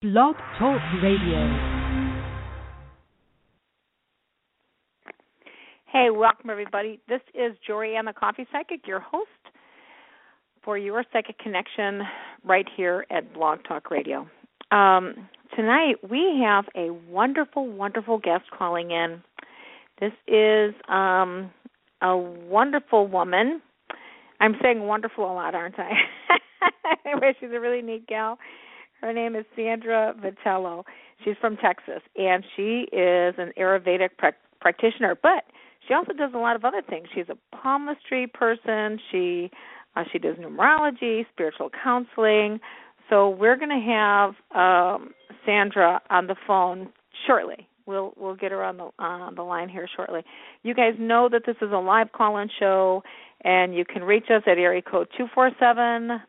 Blog Talk Radio. Hey, welcome everybody. This is Jorianne the Coffee Psychic, your host for your psychic connection right here at Blog Talk Radio. Um, tonight we have a wonderful, wonderful guest calling in. This is um, a wonderful woman. I'm saying wonderful a lot, aren't I? anyway, she's a really neat gal. Her name is Sandra Vitallo. She's from Texas, and she is an Ayurvedic pra- practitioner, but she also does a lot of other things. She's a palmistry person. She uh, she does numerology, spiritual counseling. So we're going to have um, Sandra on the phone shortly. We'll we'll get her on the on the line here shortly. You guys know that this is a live call-in show, and you can reach us at area code two four seven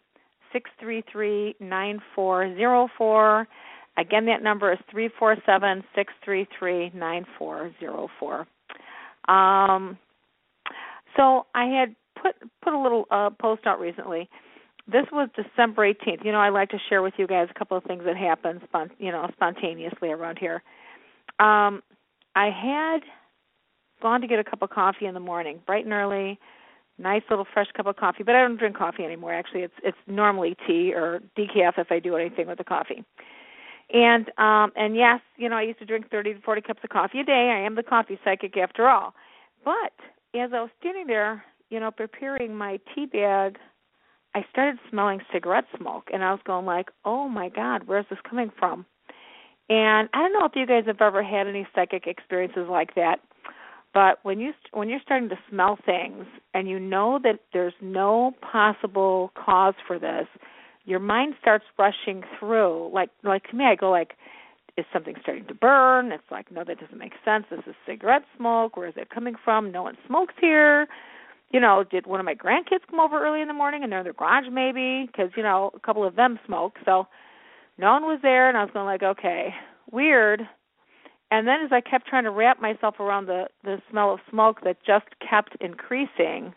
six three three nine four zero four. Again, that number is three four seven six three three nine four zero four. Um, so I had put put a little uh, post out recently. This was December 18th. You know, I like to share with you guys a couple of things that happened, spont- you know, spontaneously around here. Um, I had gone to get a cup of coffee in the morning, bright and early, nice little fresh cup of coffee. But I don't drink coffee anymore. Actually, it's it's normally tea or decaf if I do anything with the coffee. And um and yes, you know, I used to drink 30 to 40 cups of coffee a day. I am the coffee psychic after all. But as I was standing there, you know, preparing my tea bag, I started smelling cigarette smoke and I was going like, "Oh my god, where's this coming from?" And I don't know if you guys have ever had any psychic experiences like that, but when you when you're starting to smell things and you know that there's no possible cause for this, your mind starts rushing through. Like like to me i go like is something starting to burn? It's like no that doesn't make sense. This is cigarette smoke. Where is it coming from? No one smokes here. You know did one of my grandkids come over early in the morning and they're in their garage maybe? Because you know a couple of them smoke. So no one was there and i was going like okay weird and then as i kept trying to wrap myself around the the smell of smoke that just kept increasing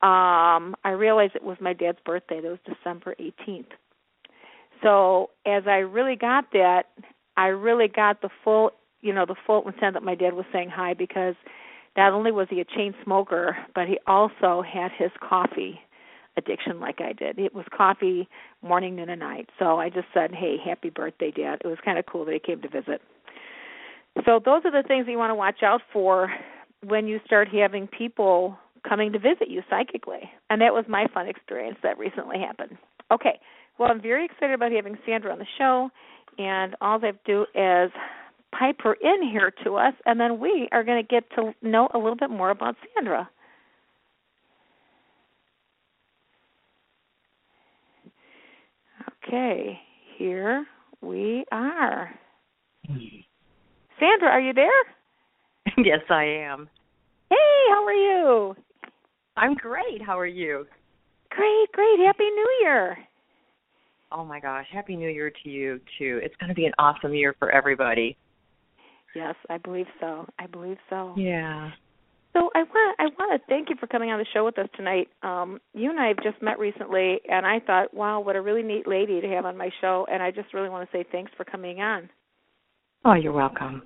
um I realized it was my dad's birthday. That was December 18th. So as I really got that, I really got the full, you know, the full intent that my dad was saying hi because not only was he a chain smoker, but he also had his coffee addiction like I did. It was coffee morning, noon, and night. So I just said, "Hey, happy birthday, Dad." It was kind of cool that he came to visit. So those are the things that you want to watch out for when you start having people coming to visit you psychically. And that was my fun experience that recently happened. Okay. Well, I'm very excited about having Sandra on the show, and all they have to do is pipe her in here to us, and then we are going to get to know a little bit more about Sandra. Okay, here we are. Hmm. Sandra, are you there? Yes, I am. Hey, how are you? I'm great. How are you? Great, great. Happy New Year. Oh my gosh, Happy New Year to you too. It's going to be an awesome year for everybody. Yes, I believe so. I believe so. Yeah. So I want I want to thank you for coming on the show with us tonight. Um, you and I have just met recently, and I thought, wow, what a really neat lady to have on my show. And I just really want to say thanks for coming on. Oh, you're welcome.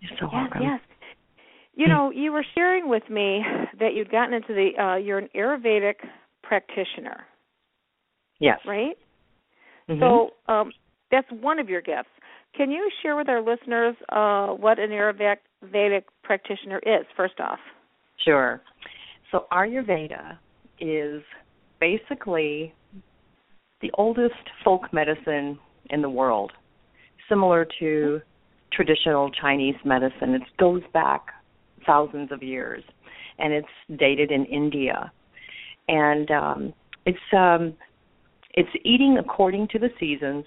You're so yes, welcome. Yes. You know, you were sharing with me that you'd gotten into the uh you're an Ayurvedic practitioner, Yes. right? Mhm. So um that's one of your gifts. Can you share with our listeners uh what an Ayurvedic practitioner is first off? Sure. So Ayurveda is basically the oldest folk medicine in the world, similar to traditional Chinese medicine. It goes back thousands of years, and it's dated in India. And um, it's um, it's eating according to the seasons,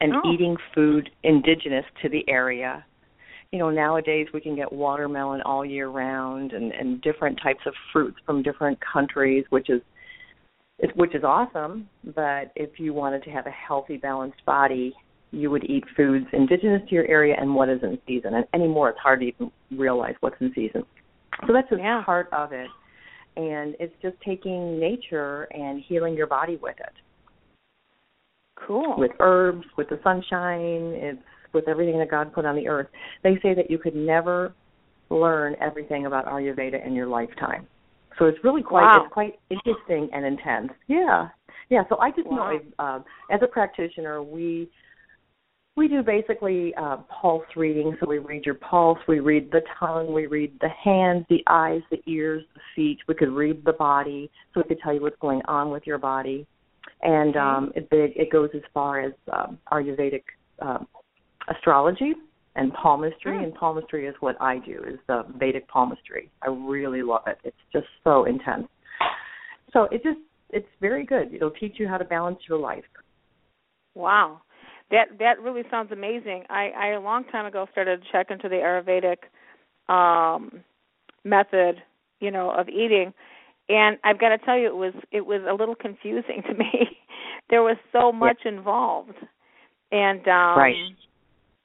and Oh. eating food indigenous to the area. You know, nowadays we can get watermelon all year round, and and different types of fruits from different countries, which is it- which is awesome. But if you wanted to have a healthy, balanced body, you would eat foods indigenous to your area and what is in season. And anymore, it's hard to even realize what's in season. So that's just Yeah. part of it. And it's just taking nature and healing your body with it. Cool. with herbs, with the sunshine, it's with everything that God put on the earth. They say that you could never learn everything about Ayurveda in your lifetime. So it's really quite Wow. it's quite interesting and intense. Yeah. Yeah, so I just Wow. know uh, as a practitioner we we do basically uh, pulse reading. So we read your pulse, we read the tongue, we read the hands, the eyes, the ears, the feet. We could read the body, so we could tell you what's going on with your body. And um, it big, it goes as far as um, Ayurvedic um, astrology and palmistry. Hmm. And palmistry is what I do, is the Vedic palmistry. I really love it. It's just so intense. So it just it's very good. It'll teach you how to balance your life. Wow. That that really sounds amazing. I, I a long time ago started to check into the Ayurvedic um method, you know, of eating and I've got to tell you it was it was a little confusing to me. there was so much involved. And um Right.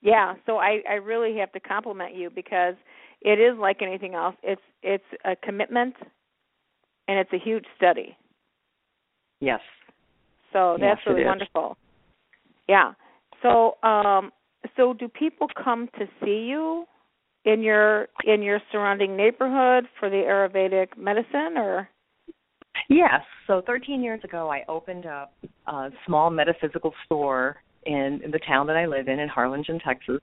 yeah, so I I really have to compliment you because it is like anything else. It's it's a commitment and it's a huge study. Yes. So that's Yes, really wonderful. Yeah. So um so do people come to see you in your in your surrounding neighborhood for the Ayurvedic medicine or Yes. So 13 years ago, I opened up a small metaphysical store in, in the town that I live in, in Harlingen, Texas.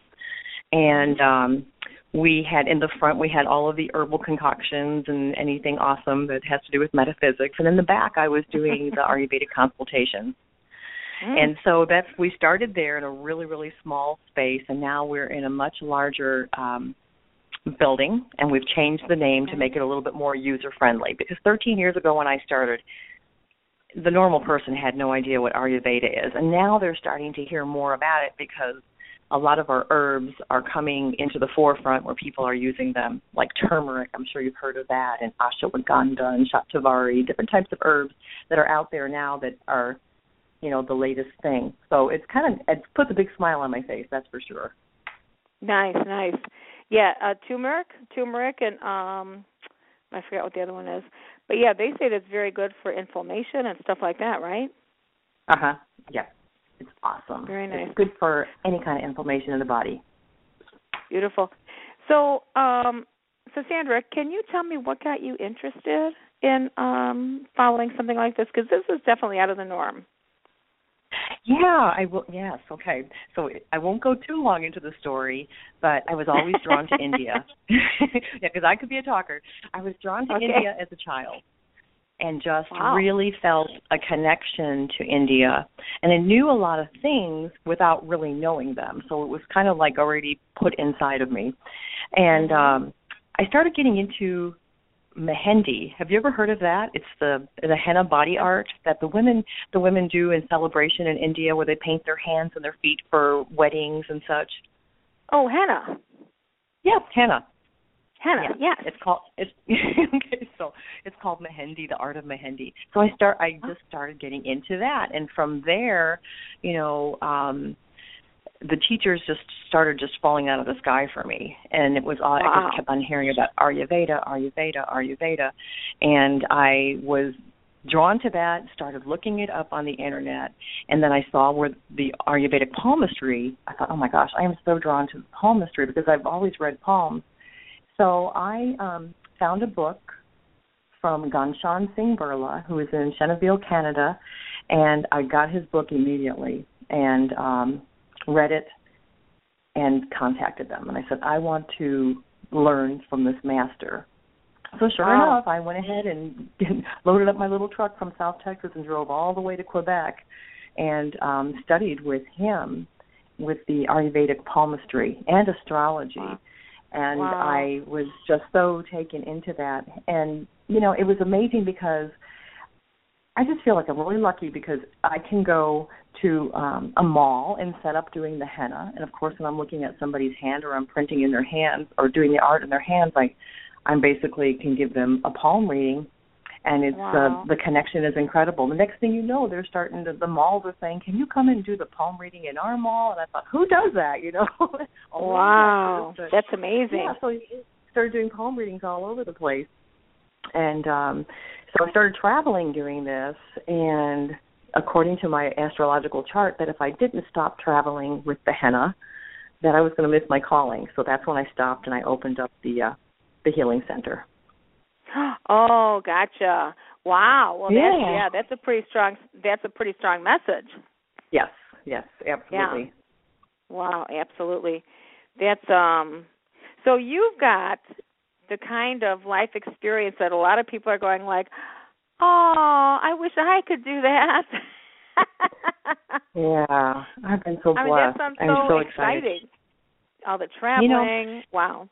And um, we had in the front, we had all of the herbal concoctions and anything awesome that has to do with metaphysics. And in the back, I was doing the Ayurvedic consultations. Mm. And so that's we started there in a really really small space, and now we're in a much larger um, building, and we've changed the name to make it a little bit more user friendly. Because 13 years ago when I started, the normal person had no idea what Ayurveda is, and now they're starting to hear more about it because a lot of our herbs are coming into the forefront where people are using them, like turmeric. I'm sure you've heard of that, and ashwagandha and shatavari, different types of herbs that are out there now that are you know the latest thing. So it's kind of it puts a big smile on my face, that's for sure. nice, nice. Yeah, uh turmeric, turmeric and um I forget what the other one is. But yeah, they say that's very good for inflammation and stuff like that, right? Uh huh. Yeah, it's awesome. Very nice. It's good for any kind of inflammation in the body. Beautiful. So, um, so Sandra, can you tell me what got you interested in um, following something like this? Because this is definitely out of the norm. Yeah, I will. Yes, okay. So I won't go too long into the story, but I was always drawn to India. yeah, because I could be a talker. I was drawn to Okay. India as a child, and just Wow. really felt a connection to India. And I knew a lot of things without really knowing them. So it was kind of like already put inside of me. And um I started getting into mehendi. Have you ever heard of that? It's the the henna body art that the women the women do in celebration in India where they paint their hands and their feet for weddings and such. Oh, henna. Yeah, henna. Henna. Yeah. Yes. It's called it's okay, so it's called mehendi, the art of mehendi. So I start I just started getting into that and from there, you know, um the teachers just started just falling out of the sky for me. And it was all I just kept on hearing about Ayurveda, Ayurveda, Ayurveda. And I was drawn to that, started looking it up on the internet, and then I saw where the Ayurvedic palmistry. I thought, oh my gosh, I am so drawn to palmistry because I've always read palms. So I um, found a book from Ghanshyam Singh Birla, who is in Cheneville, Canada, and I got his book immediately. And um, read it and contacted them. And I said, I want to learn from this master. So sure Wow. enough, I went ahead and loaded up my little truck from South Texas and drove all the way to Quebec and um, studied with him with the Ayurvedic palmistry and astrology. Wow. And Wow. I was just so taken into that. And, you know, it was amazing because I just feel like I'm really lucky because I can go to um a mall and set up doing the henna and of course when I'm looking at somebody's hand or I'm printing in their hands or doing the art in their hands like I'm basically can give them a palm reading and it's Wow. uh, the connection is incredible. The next thing you know, they're starting to the malls are saying, "Can you come and do the palm reading in our mall?" And I thought, "Who does that?" You know? Wow, but- that's amazing. yeah, so he started doing palm readings all over the place. And um so I started traveling doing this and according to my astrological chart, that if I didn't stop traveling with the henna, that I was going to miss my calling. So that's when I stopped and I opened up the uh, the healing center. Oh, gotcha. Wow. Well, Yeah. that's yeah, that's a pretty strong that's a pretty strong message. Yes, yes, absolutely. Yeah. Wow, absolutely. That's um so you've got the kind of life experience that a lot of people are going like, "Oh, I wish I could do that." Yeah, I've been so I mean, blessed. that sounds I'm so, so excited. exciting. All the traveling. You know- wow.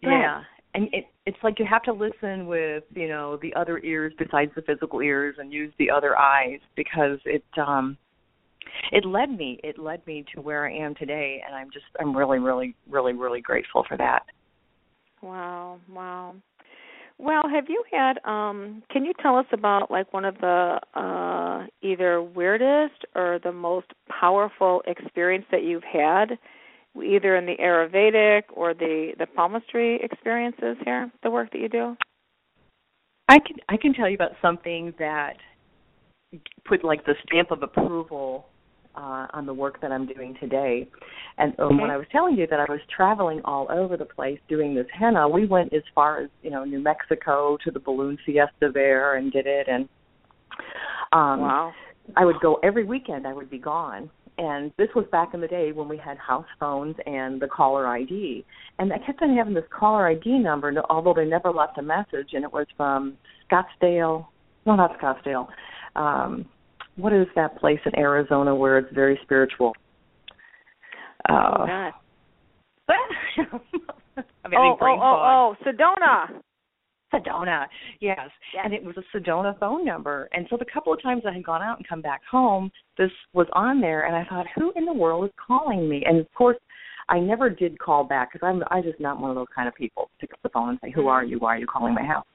Yeah. And it it's like you have to listen with, you know, the other ears besides the physical ears and use the other eyes because it um it led me it led me to where I am today and I'm just I'm really really really really grateful for that. Wow, wow. Well, have you had um can you tell us about like one of the uh either weirdest or the most powerful experience that you've had either in the Ayurvedic or the the palmistry experiences here, the work that you do? I can I can tell you about something that put like the stamp of approval on the work that I'm doing today. And um, when I was telling you that I was traveling all over the place doing this henna, we went as far as you know New Mexico to the balloon fiesta there and did it. And um, wow. I would go every weekend. I would be gone. And this was back in the day when we had house phones and the caller ID. And I kept on having this caller ID number, although they never left a message. And it was from Scottsdale. No, not Scottsdale. Um, what is that place in Arizona where it's very spiritual? Oh, Uh, God. I'm oh, oh, oh, oh, Sedona. Sedona, yes. Yes. And it was a Sedona phone number. And so the couple of times I had gone out and come back home, this was on there, and I thought, who in the world is calling me? And of course, I never did call back because I'm I'm just not one of those kind of people. to Pick up the phone and say, "Who are you? Why are you calling my house?"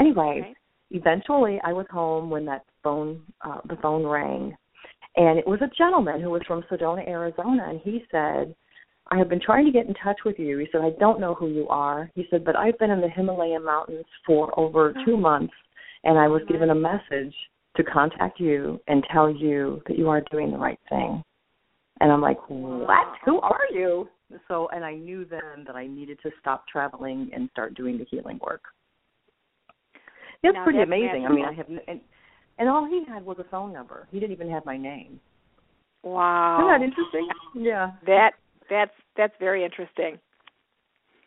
Anyway, Right. eventually I was home when that phone uh, the phone rang, and it was a gentleman who was from Sedona, Arizona, and he said, I have been trying to get in touch with you. He said, I don't know who you are. He said, but I've been in the Himalayan mountains for over two months, and I was given a message to contact you and tell you that you are doing the right thing. And I'm like, what? Who are you? So, and I knew then that I needed to stop traveling and start doing the healing work. It's Now, pretty amazing. I mean, I have, and, and all he had was a phone number. He didn't even have my name. Wow. Isn't that interesting? Yeah. That that's that's very interesting.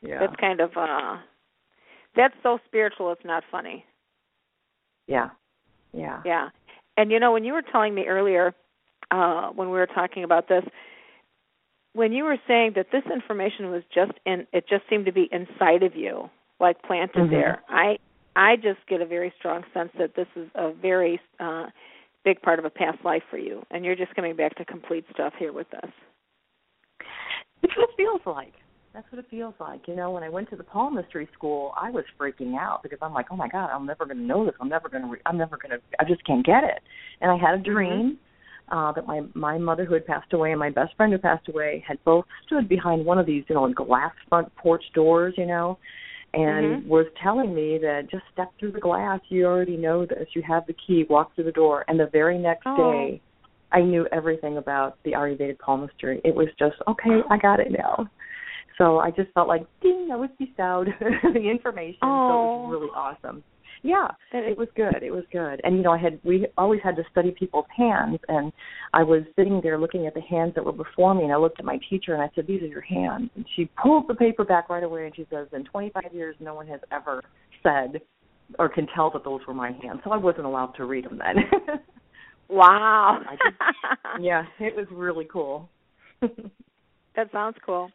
Yeah. That's kind of uh that's so spiritual it's not funny. yeah. Yeah. Yeah. And you know, when you were telling me earlier, uh, when we were talking about this, when you were saying that this information was just in it just seemed to be inside of you, like planted Mhm. there. I I just get a very strong sense that this is a very uh big part of a past life for you and you're just coming back to complete stuff here with us. That's what it feels like. That's what it feels like. You know, when I went to the palmistry school, I was freaking out because I'm like, oh my god, I'm never going to know this. I'm never going to. Re- I'm never going to. I just can't get it. And I had a dream uh, that my my mother who had passed away and my best friend who passed away had both stood behind one of these, you know, glass front porch doors, you know, and Mhm. was telling me that just step through the glass. You already know this. You have the key. Walk through the door. And the very next Oh. day, I knew everything about the Ayurvedic palmistry. It was just okay. I got it now. So I just felt like, ding, I was bestowed the information. So it Oh. was really awesome. Yeah, it was good. It was good. And you know, I had we always had to study people's hands, and I was sitting there looking at the hands that were before me, and I looked at my teacher and I said, "These are your hands." And she pulled the paper back right away, and she says, "In 25 years, no one has ever said or can tell that those were my hands." So I wasn't allowed to read them then. Wow. I just- yeah, it was really cool. that sounds cool.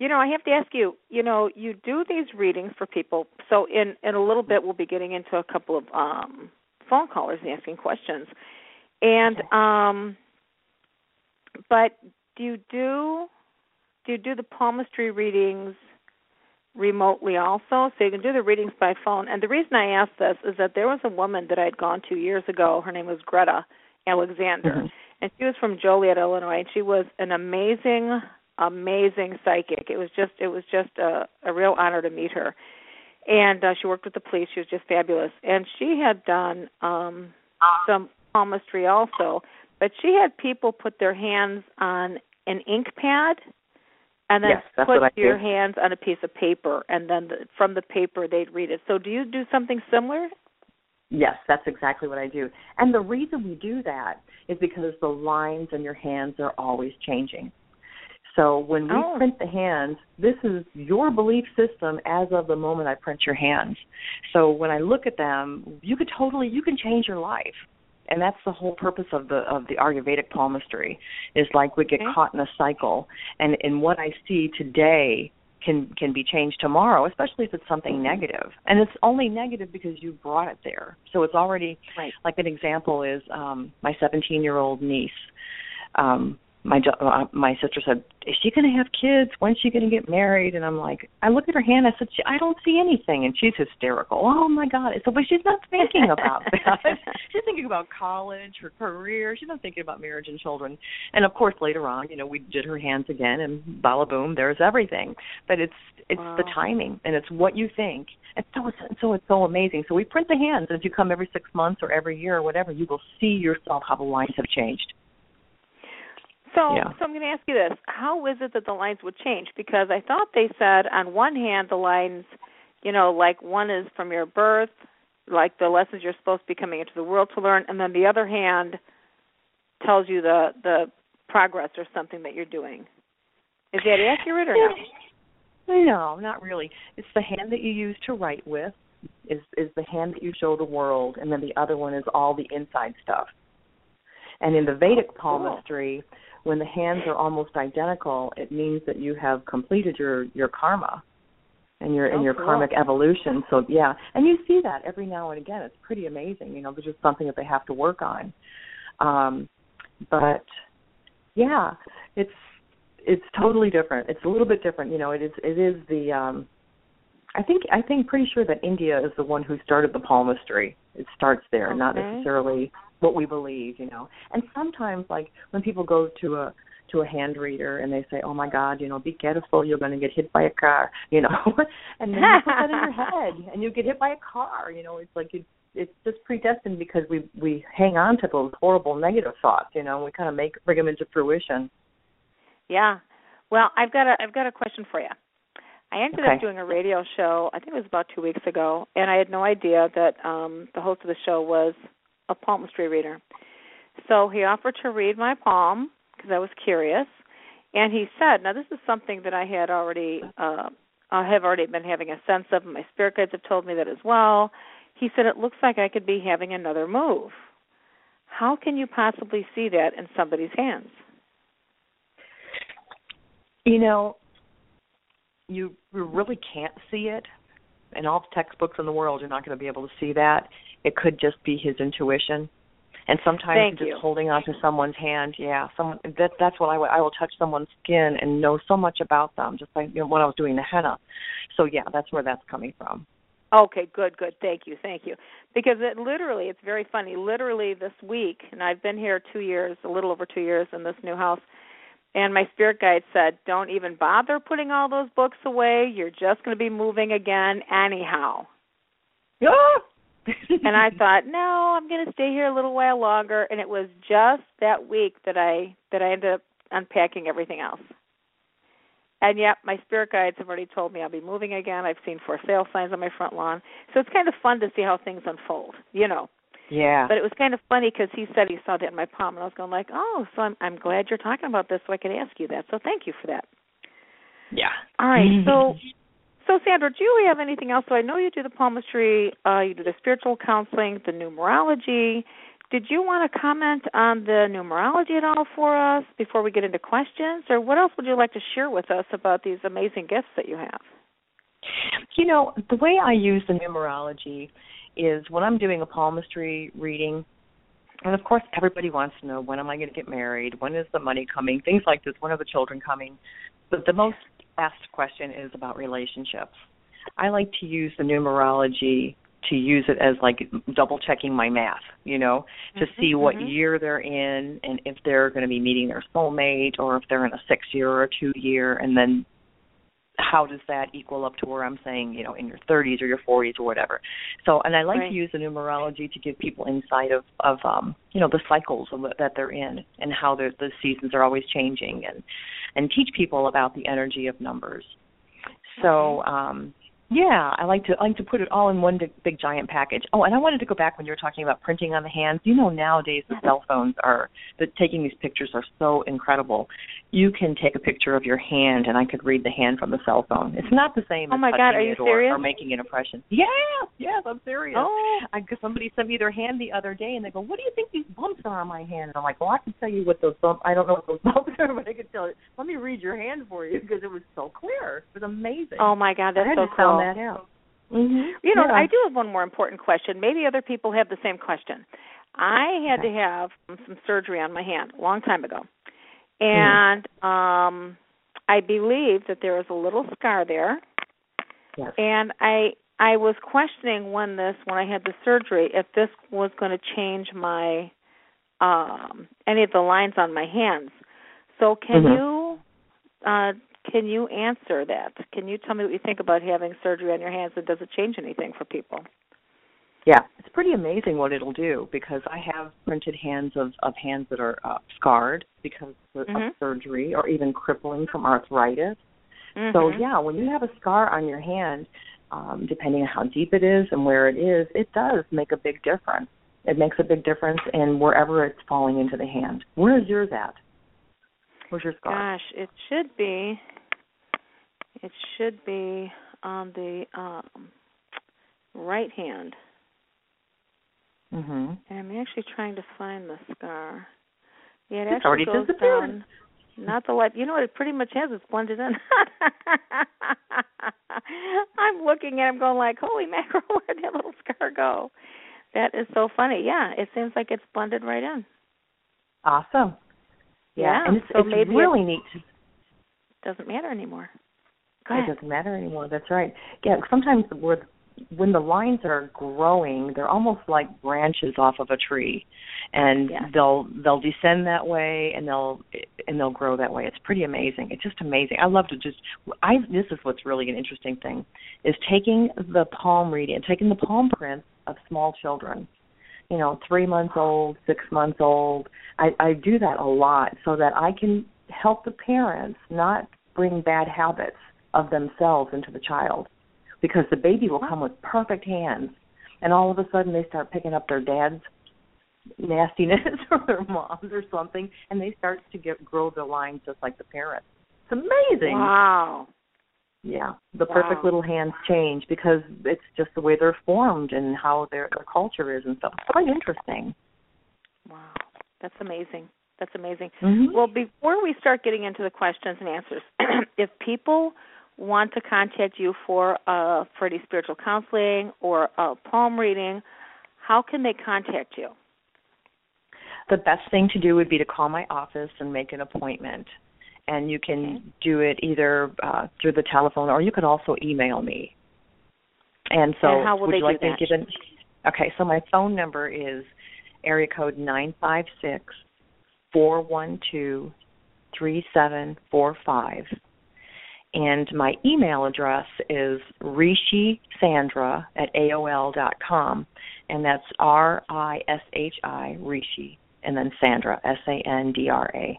You know, I have to ask you, you know, you do these readings for people. So in in a little bit we'll be getting into a couple of um phone callers and asking questions. And um but do you do do you do the palmistry readings remotely also? So you can do the readings by phone. And the reason I ask this is that there was a woman that I'd gone to years ago. Her name was Greta Alexander Mhm. and she was from Joliet, Illinois, and she was an amazing, amazing psychic. It was just, it was just a, a real honor to meet her. And uh, she worked with the police. She was just fabulous, and she had done um some palmistry also, but she had people put their hands on an ink pad and then yes, put do. your hands on a piece of paper and then the, from the paper they'd read it. So do you do something similar? Yes, that's exactly what I do. And the reason we do that is because the lines on your hands are always changing. So when we oh. print the hands, this is your belief system as of the moment I print your hands. So when I look at them, you could totally you can change your life. And that's the whole purpose of the of the Ayurvedic palmistry is like we get okay. caught in a cycle and and what I see today can can be changed tomorrow, especially if it's something negative. And it's only negative because you brought it there. So it's already right. like an example is um my 17-year-old niece um my uh, my sister said, "Is she going to have kids? When's she going to get married?" And I'm like, I look at her hand. I said, "I don't see anything," and she's hysterical. Oh my god! So, but she's not thinking about that. she's thinking about college, her career. She's not thinking about marriage and children. And of course, later on, you know, we did her hands again, and bala boom, there's everything. But it's it's wow. the timing, and it's what you think. And so it's so it's so amazing. So we print the hands, and if you come every six months or every year or whatever, you will see yourself how the lines have changed. So, yeah. so I'm going to ask you this: How is it that the lines would change? Because I thought they said on one hand the lines, you know, like one is from your birth, like the lessons you're supposed to be coming into the world to learn, and then the other hand tells you the the progress or something that you're doing. Is that accurate or not? No, not really. It's the hand that you use to write with is is the hand that you show the world, and then the other one is all the inside stuff. And in the Vedic oh, palmistry, when the hands are almost identical, it means that you have completed your your karma and your oh, in your cool. karmic evolution. So yeah, and you see that every now and again. It's pretty amazing. You know, there's just something that they have to work on. Um, but yeah, it's it's totally different. It's a little bit different. You know, it is it is the um, I think I think pretty sure that India is the one who started the palmistry. It starts there, okay. not necessarily what we believe, you know. And sometimes like when people go to a to a hand reader and they say, "Oh my God, you know, be careful, you're going to get hit by a car," you know, and then you put that in your head and you get hit by a car, you know. It's like it, it's just predestined because we we hang on to those horrible negative thoughts, you know. And we kind of make bring them into fruition. Yeah. Well, I've got a I've got a question for you. I ended okay. up doing a radio show. I think it was about two weeks ago, and I had no idea that um the host of the show was a palmistry reader. So he offered to read my palm because I was curious, and he said, "Now this is something that I had already, uh, I have already been having a sense of, my spirit guides have told me that as well." He said, "It looks like I could be having another move. How can you possibly see that in somebody's hands?" You know, you really can't see it. In all the textbooks in the world, you're not going to be able to see that. It could just be his intuition. And sometimes Thank just you. holding onto someone's hand, yeah, someone that that's what I would I will touch someone's skin and know so much about them just like you know when I was doing the henna. So yeah, that's where that's coming from. Okay, good, good. Thank you, thank you. Because it literally, it's very funny. Literally this week, and I've been here two years, a little over two years in this new house, and my spirit guide said, "Don't even bother putting all those books away. You're just going to be moving again anyhow." Yeah. And I thought, no, I'm going to stay here a little while longer. And it was just that week that I that I ended up unpacking everything else. And yet, my spirit guides have already told me I'll be moving again. I've seen for sale signs on my front lawn, so it's kind of fun to see how things unfold, you know. Yeah. But it was kind of funny because he said he saw that in my palm, and I was going like, oh, so I'm I'm glad you're talking about this, so I could ask you that. So thank you for that. Yeah. All right, so so Sandra, do you have anything else? So I know you do the palmistry, uh, you do the spiritual counseling, the numerology. Did you want to comment on the numerology at all for us before we get into questions, or what else would you like to share with us about these amazing gifts that you have? You know, the way I use the numerology is when I'm doing a palmistry reading, and of course everybody wants to know when am I going to get married, when is the money coming, things like this, when are the children coming. But the most asked question is about relationships. I like to use the numerology to use it as like double checking my math, you know, to mm-hmm, see what mm-hmm. year they're in and if they're going to be meeting their soulmate or if they're in a 6 year or a 2 year and then how does that equal up to where I'm saying, you know, in your 30s or your 40s or whatever. So, and I like right. to use the numerology to give people insight of of um, you know, the cycles of, that they're in and how the the seasons are always changing and and teach people about the energy of numbers. So, um yeah, I like to I like to put it all in one big, big giant package. Oh, and I wanted to go back when you were talking about printing on the hands. You know, nowadays the cell phones are the taking these pictures are so incredible. You can take a picture of your hand, and I could read the hand from the cell phone. It's not the same. Oh as my God, are you it or, serious? or making an impression. Yes, yes, I'm serious. Oh, I somebody sent me their hand the other day, and they go, "What do you think these bumps are on my hand?" And I'm like, "Well, I can tell you what those bumps. I don't know what those bumps are, but I can tell you. Let me read your hand for you because it was so clear. It was amazing. oh my God, that's I had so to cool. found that out. Mm-hmm. You know, yeah. I do have one more important question. Maybe other people have the same question. I had Okay. to have some surgery on my hand a long time ago, Mm-hmm. and um I believe that there was a little scar there, Yes. and I I was questioning when this when I had the surgery if this was going to change my um any of the lines on my hands. So can Mhm. you uh can you answer that? Can you tell me what you think about having surgery on your hands and does it change anything for people? Yeah, it's pretty amazing what it'll do because I have printed hands of of hands that are uh, scarred because of, Mhm. of surgery or even crippling from arthritis. So Mhm. yeah, when you have a scar on your hand, um, depending on how deep it is and where it is, it does make a big difference. It makes a big difference in wherever it's falling into the hand. Where is yours at? Where's your scar? Gosh, it should be. It should be on the um, right hand. Mhm. And I'm actually trying to find the scar. Yeah, it It's actually already goes disappeared. down. Not the light. You know what? It pretty much has. It's blended in. I'm looking at. it, I'm going like, holy mackerel! Where'd that little scar go? That is so funny. Yeah, it seems like it's blended right in. Awesome. Yeah, Yeah, and it's, so it's really neat to Doesn't matter anymore. Go It doesn't matter anymore. That's right. Yeah, sometimes where when the lines are growing, they're almost like branches off of a tree, and Yes. they'll they'll descend that way, and they'll and they'll grow that way. It's pretty amazing. It's just amazing. I love to just. I this is what's really an interesting thing, is taking the palm reading and taking the palm prints of small children. You know, three months old, six months old. I, I do that a lot so that I can help the parents not bring bad habits of themselves into the child because the baby will come with perfect hands and all of a sudden they start picking up their dad's nastiness or their mom's or something and they start to get grow their lines just like the parents it's amazing Wow. yeah the perfect little hands change because it's just the way they're formed and how their their culture is and stuff it's quite interesting Wow. That's amazing. That's amazing. mm-hmm. Well, before we start getting into the questions and answers, if people want to contact you for uh, for any spiritual counseling or a palm reading, how can they contact you? the best thing to do would be to call my office and make an appointment and you can Okay. do it either uh, through the telephone or you could also email me and so And how will would they you like do to that? give it okay so my phone number is area code nine five six four one two three seven four five and my email address is rishi sandra at aol dot com and that's r i s h i rishi and then sandra s a n d r a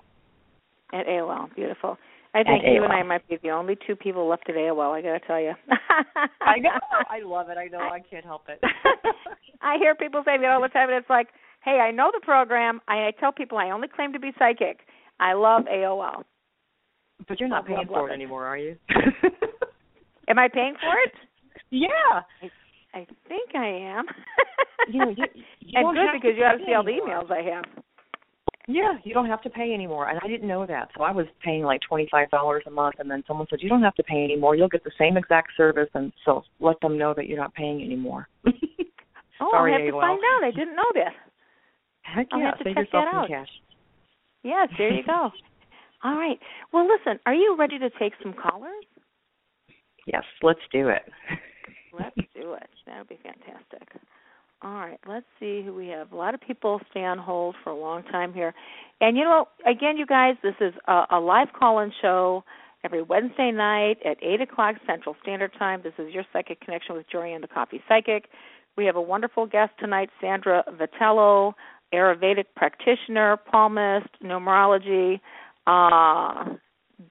At AOL. Beautiful. I think you and I might be the only two people left at AOL. I got to tell you. I know. I love it. I know. I can't help it. I hear people say that all the time, and it's like, hey, I know the program. I, I tell people I only claim to be psychic. I love AOL. But you're not paying for it it. anymore, are you? Am I paying for it? yeah. I think I am. You know, you, you and good because you ought to see all the emails I have. Yeah, you don't have to pay anymore, and I didn't know that. So I was paying like twenty five dollars a month, and then someone said you don't have to pay anymore. You'll get the same exact service, and so let them know that you're not paying anymore. Oh, Sorry, I'll have to find out. I didn't know that. Heck I'll have to save check yourself that some out. cash. Yes, there you go. All right. Well, listen, are you ready to take some callers? Yes, let's do it. Let's do it. That would be fantastic. All right, let's see who we have. A lot of people stay on hold for a long time here. And you know, again, you guys, this is a, a live call-in show, every Wednesday night at 8 o'clock Central Standard Time. This is your Psychic Connection with Jorianne the Coffee Psychic. We have a wonderful guest tonight, Sandra Vitallo, Ayurvedic practitioner, palmist, numerology. Uh,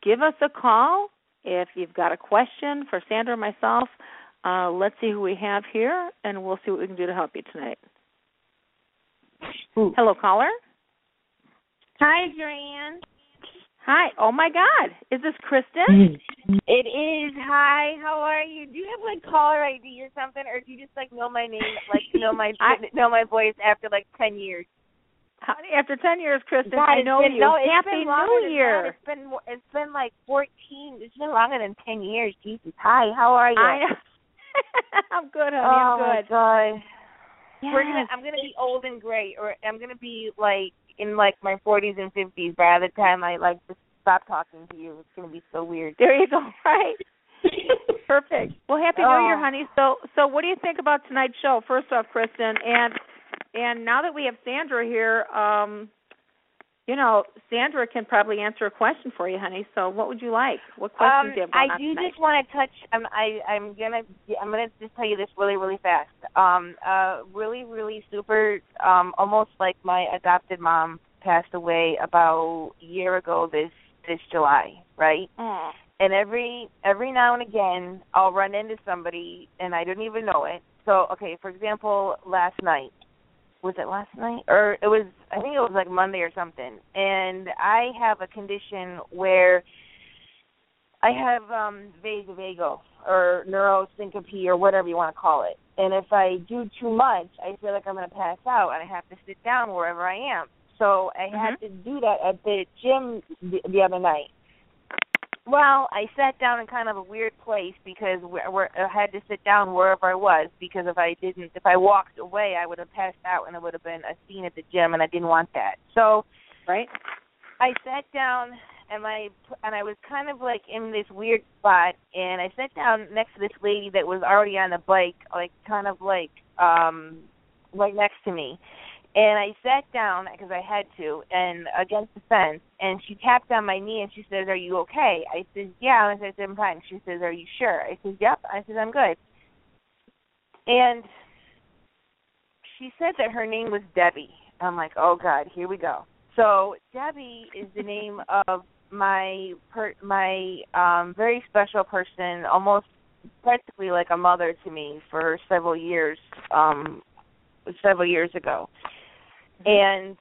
give us a call if you've got a question for Sandra or myself. Uh, let's see who we have here, and we'll see what we can do to help you tonight. Ooh. Hello, caller. Hi, Jorianne. Hi. Oh my God, is this Kristen? It is. Hi. How are you? Do you have like caller ID or something, or do you just like know my name, like know my I- know my voice after like ten years? Honey, After ten years, Kristen, God, I know been, you. No, it's Happy been New Year. It's been it's been like fourteen. It's been longer than ten years. Jesus. Hi. How are you? I know. I'm good, honey. oh I'm good. my God. Yes. We're gonna. I'm gonna be old and gray, or I'm gonna be like in like my 40s and 50s by the time I like just stop talking to you. It's gonna be so weird. There you go. Right. Perfect. Well, happy New Year, Oh. honey. So, so what do you think about tonight's show? First off, Kristen, and and now that we have Sandra here, um, you know, Sandra can probably answer a question for you, honey. So, what would you like? What questions Um, do you have I do tonight? just want to touch. Um, I I'm gonna I'm gonna just tell you this really really fast. Um, uh, really really super. Um, almost like my adopted mom passed away about a year ago this this July, right? Aw. and every every now and again I'll run into somebody and I don't even know it. So okay, for example, last night was it last night or it was I think it was like Monday or something. And I have a condition where I have um vago or neurosyncope or whatever you want to call it. And if I do too much, I feel like I'm going to pass out and I have to sit down wherever I am. So I had to do that at the gym the, the other night. Well, I sat down in kind of a weird place because where I had to sit down wherever I was because if I didn't, if I walked away, I would have passed out and it would have been a scene at the gym, and I didn't want that. So Right. I sat down and I and I was kind of like in this weird spot, and I sat down next to this lady that was already on the bike, like kind of like um right next to me. And I sat down because I had to, and against the fence. And she tapped on my knee and she says, "Are you okay?" I said, "Yeah." And I said, "I'm fine." She says, "Are you sure?" I said, "Yep." I said, "I'm good." And she said that her name was Debbie. I'm like, "Oh God, here we go." So Debbie is the name of my per- my um very special person, almost practically like a mother to me for several years um several years ago. Mm-hmm. And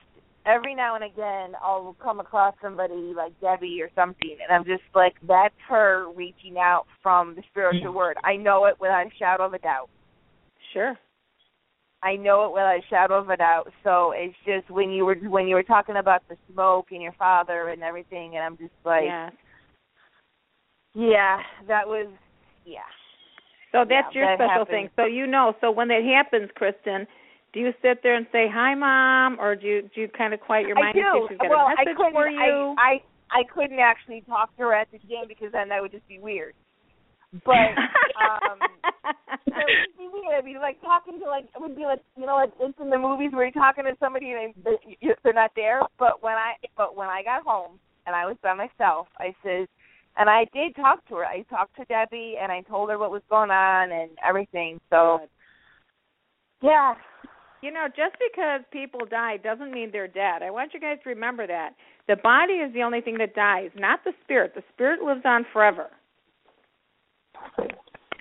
every now and again I'll come across somebody like Debbie or something and I'm just like that's her reaching out from the spiritual mm. word. I know it without a shadow of a doubt. Sure. I know it without a shadow of a doubt. So it's just when you were when you were talking about the smoke and your father and everything, and I'm just like, yeah. yeah, that was, yeah. So that's Yeah, your that special thing. So you know. So when that happens, Kristen, do you sit there and say hi, mom, or do you do you kind of quiet your I mind do. and see if she's got well, a I message couldn't. for you? I, I I couldn't actually talk to her at the gym because then that would just be weird. But um so it would be weird. I'd be like talking to like it would be like you know like it's in the movies where you're talking to somebody and they, they they're not there. But when I but when I got home and I was by myself, I said, and I did talk to her. I talked to Debbie and I told her what was going on and everything. So yeah, You know, just because people die doesn't mean they're dead. I want you guys to remember that. The body is the only thing that dies, not the spirit. The spirit lives on forever.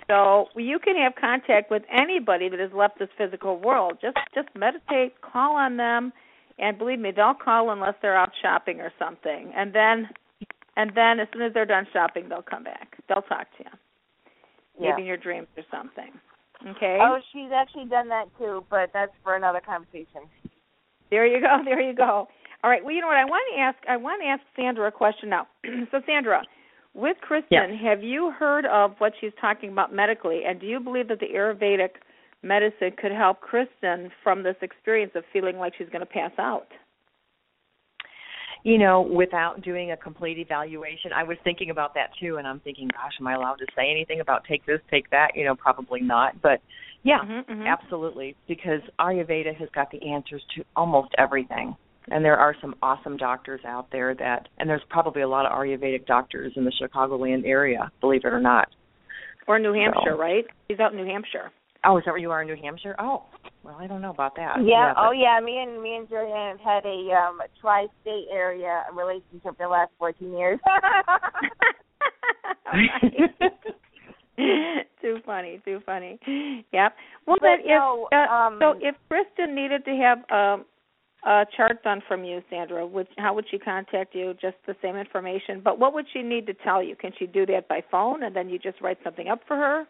So you can have contact with anybody that has left this physical world. Just just meditate, call on them, and believe me, they'll call unless they're out shopping or something. And then and then as soon as they're done shopping, they'll come back. They'll talk to you. yeah. Maybe in your dreams or something. Okay? Oh, she's actually done that too, but that's for another conversation. There you go. There you go. All right. Well, you know what? I want to ask. I want to ask Sandra a question now. so, Sandra, with Kristen, have you heard of what she's talking about medically, and do you believe that the Ayurvedic medicine could help Kristen from this experience of feeling like she's going to pass out? You know, without doing a complete evaluation. I was thinking about that too, and I'm thinking, gosh, am I allowed to say anything about take this, take that? You know, probably not. But yeah, Mhm, mhm. absolutely, because Ayurveda has got the answers to almost everything. and there are some awesome doctors out there that, and there's probably a lot of Ayurvedic doctors in the Chicagoland area, believe it or not. Or New Hampshire, So- right? He's out in New Hampshire. Oh, is that where you are in New Hampshire? Oh, well, I don't know about that. Yeah. but- oh, yeah. Me and me and Julianne have had a um a tri-state area relationship for the last 14 years. too funny, too funny. Yep. Well, But then, if uh, um, so, if Kristen needed to have um, a chart done from you, Sandra, would how would she contact you? Just the same information, but what would she need to tell you? Can she do that by phone, and then you just write something up for her?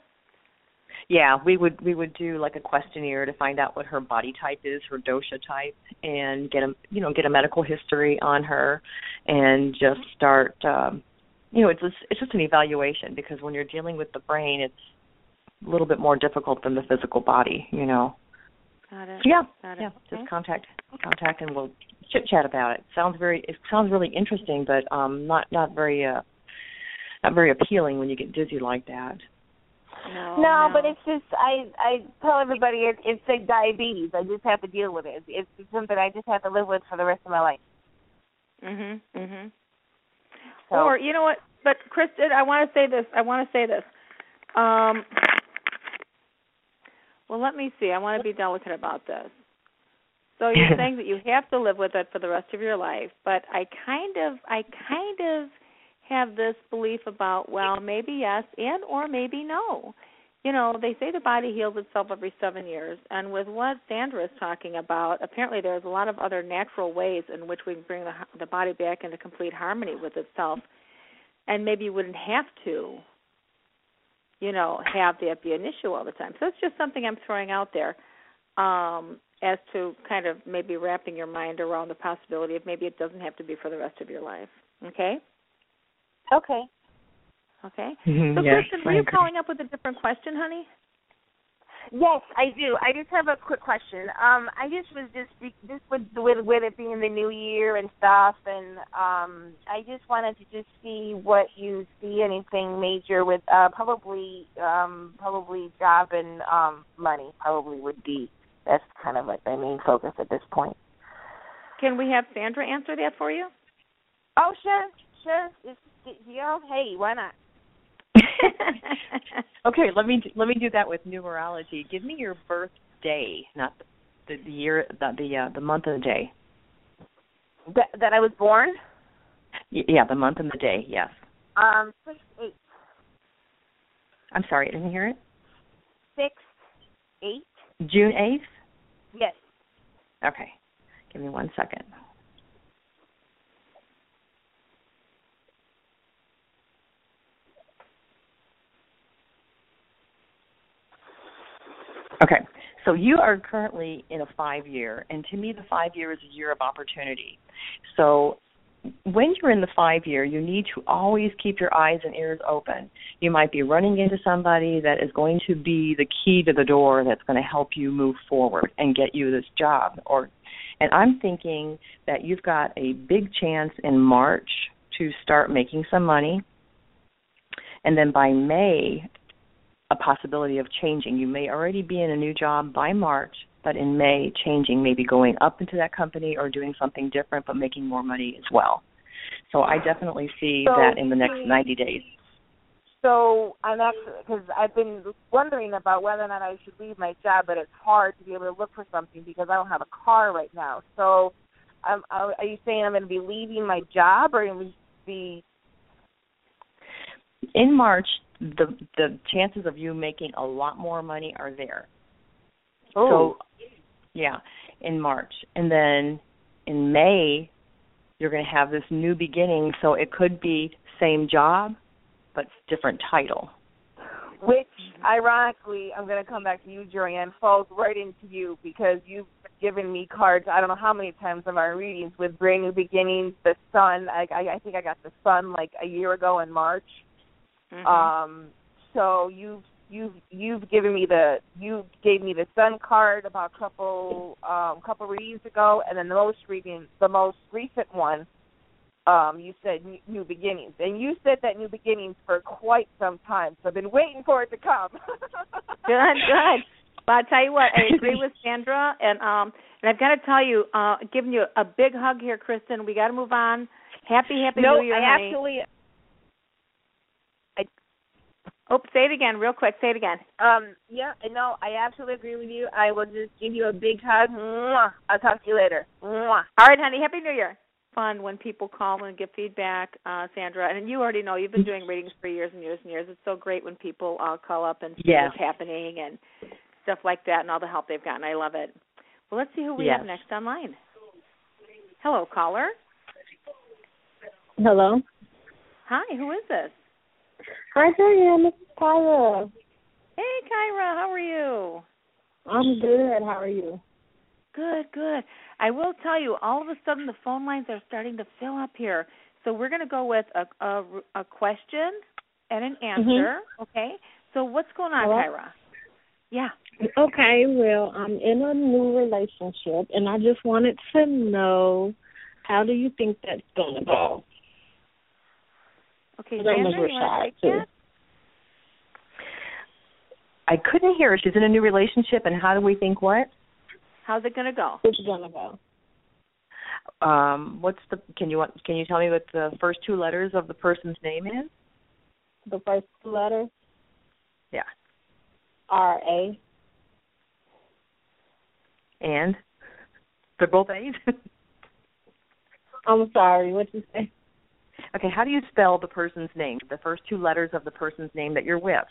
Yeah, we would we would do like a questionnaire to find out what her body type is, her dosha type, and get a you know get a medical history on her, and just start. um You know, it's just, it's just an evaluation because when you're dealing with the brain, it's a little bit more difficult than the physical body. You know. Got it. Yeah, Got it. yeah. Okay. Just contact contact, and we'll chit chat about it. Sounds very it sounds really interesting, but um not not very uh not very appealing when you get dizzy like that. No, no, but it's just I I tell everybody it, it's like diabetes. I just have to deal with it. It's, it's something I just have to live with for the rest of my life. Mhm. Mhm. So Or you know what? But Kristen, I want to say this. I want to say this. Um, well, let me see. I want to be delicate about this. So you're saying that you have to live with it for the rest of your life, but I kind of, I kind of have this belief about well, maybe yes and or maybe no. You know, they say the body heals itself every seven years, and with what Sandra is talking about, apparently there's a lot of other natural ways in which we can bring the the body back into complete harmony with itself, and maybe you wouldn't have to, you know, have that be an issue all the time. So it's just something I'm throwing out there, um, as to kind of maybe wrapping your mind around the possibility of maybe it doesn't have to be for the rest of your life. Okay. Okay. Okay. Mhm, So, yes, Kristen, I were you agree. calling up with a different question, honey? Yes, I do. I just have a quick question. Um, I just was just be- just with with with it being the new year and stuff, and um, I just wanted to just see what you see anything major with uh, probably um, probably job and um, money probably would be that's kind of like my main focus at this point. Can we have Sandra answer that for you? Oh sure, sure. It's, you know, hey, why not? okay, let me let me do that with numerology. Give me your birthday, not the, the year, the the, uh, the month and the day. That that I was born. Y- yeah, the month and the day. Yes. Um, six eight I'm sorry, I didn't hear it. six eight. June eighth. Yes. Okay, give me one second. Okay, so you are currently in a five year, and to me, the five year is a year of opportunity. So when you're in the five year, you need to always keep your eyes and ears open. You might be running into somebody that is going to be the key to the door that's going to help you move forward and get you this job. Or, and I'm thinking that you've got a big chance in March to start making some money, and then by May, a possibility of changing. You may already be in a new job by March, but in May, changing, maybe going up into that company or doing something different, but making more money as well. So I definitely see So that in the next 90 days. So I'm actually because I've been wondering about whether or not I should leave my job, but it's hard to be able to look for something because I don't have a car right now. So, um, are are you saying I'm going to be leaving my job, or going to be? In March, the the chances of you making a lot more money are there. Oh, So, yeah, in March, and then in May, you're going to have this new beginning. So it could be same job, but different title. which ironically, I'm going to come back to you, Jorianne, falls right into you because you've given me cards. I don't know how many times of our readings with brand new beginnings, the sun. I, I, I think I got the sun like a year ago in March. Mhm. Um, so you've you've you've given me the you gave me the sun card about a couple um couple readings ago, and then the most reading the most recent one, um, you said new, beginnings, and you said that new beginnings for quite some time. So I've been waiting for it to come. good, good. But I tell you what, I agree with Sandra, and um, and I've got to tell you, uh, giving you a big hug here, Kristen. We got to move on. Happy, happy no, New Year, I honey. actually Oh, say it again, real quick. Say it again. um yeah, no, I absolutely agree with you. I will just give you a big hug. Mwah. I'll talk to you later. Mwah. All right, honey. Happy New Year. Fun when people call and give feedback, uh, Sandra. And you already know you've been doing readings for years and years and years. It's so great when people uh, call up and see Yes. what's happening and stuff like that, and all the help they've gotten. I love it. Well, let's see who we Yes. have next online. Hello, caller. Hello. Hi, who is this? Hi, Diane. This is Kyra. Hey, Kyra. How are you? I'm good. How are you? Good, good. I will tell you, all of a sudden the phone lines are starting to fill up here. So we're going to go with a, a a question and an mm-hmm. answer. Okay. So what's going on, Hello? Kyra? Yeah. Okay. Well, I'm in a new relationship, and I just wanted to know how do you think that's gonna go? Okay, I'm Sandra, you want to take that? I couldn't hear her. She's in a new relationship, and how do we think what? How's it going to go? It's gonna go. Um, what's the? Can you want? Can you tell me what the first two letters of the person's name is? The first two letters Yeah. R A. And they're both A's. I'm sorry. What you say? Okay. How do you spell the person's name? The first two letters of the person's name that you're with.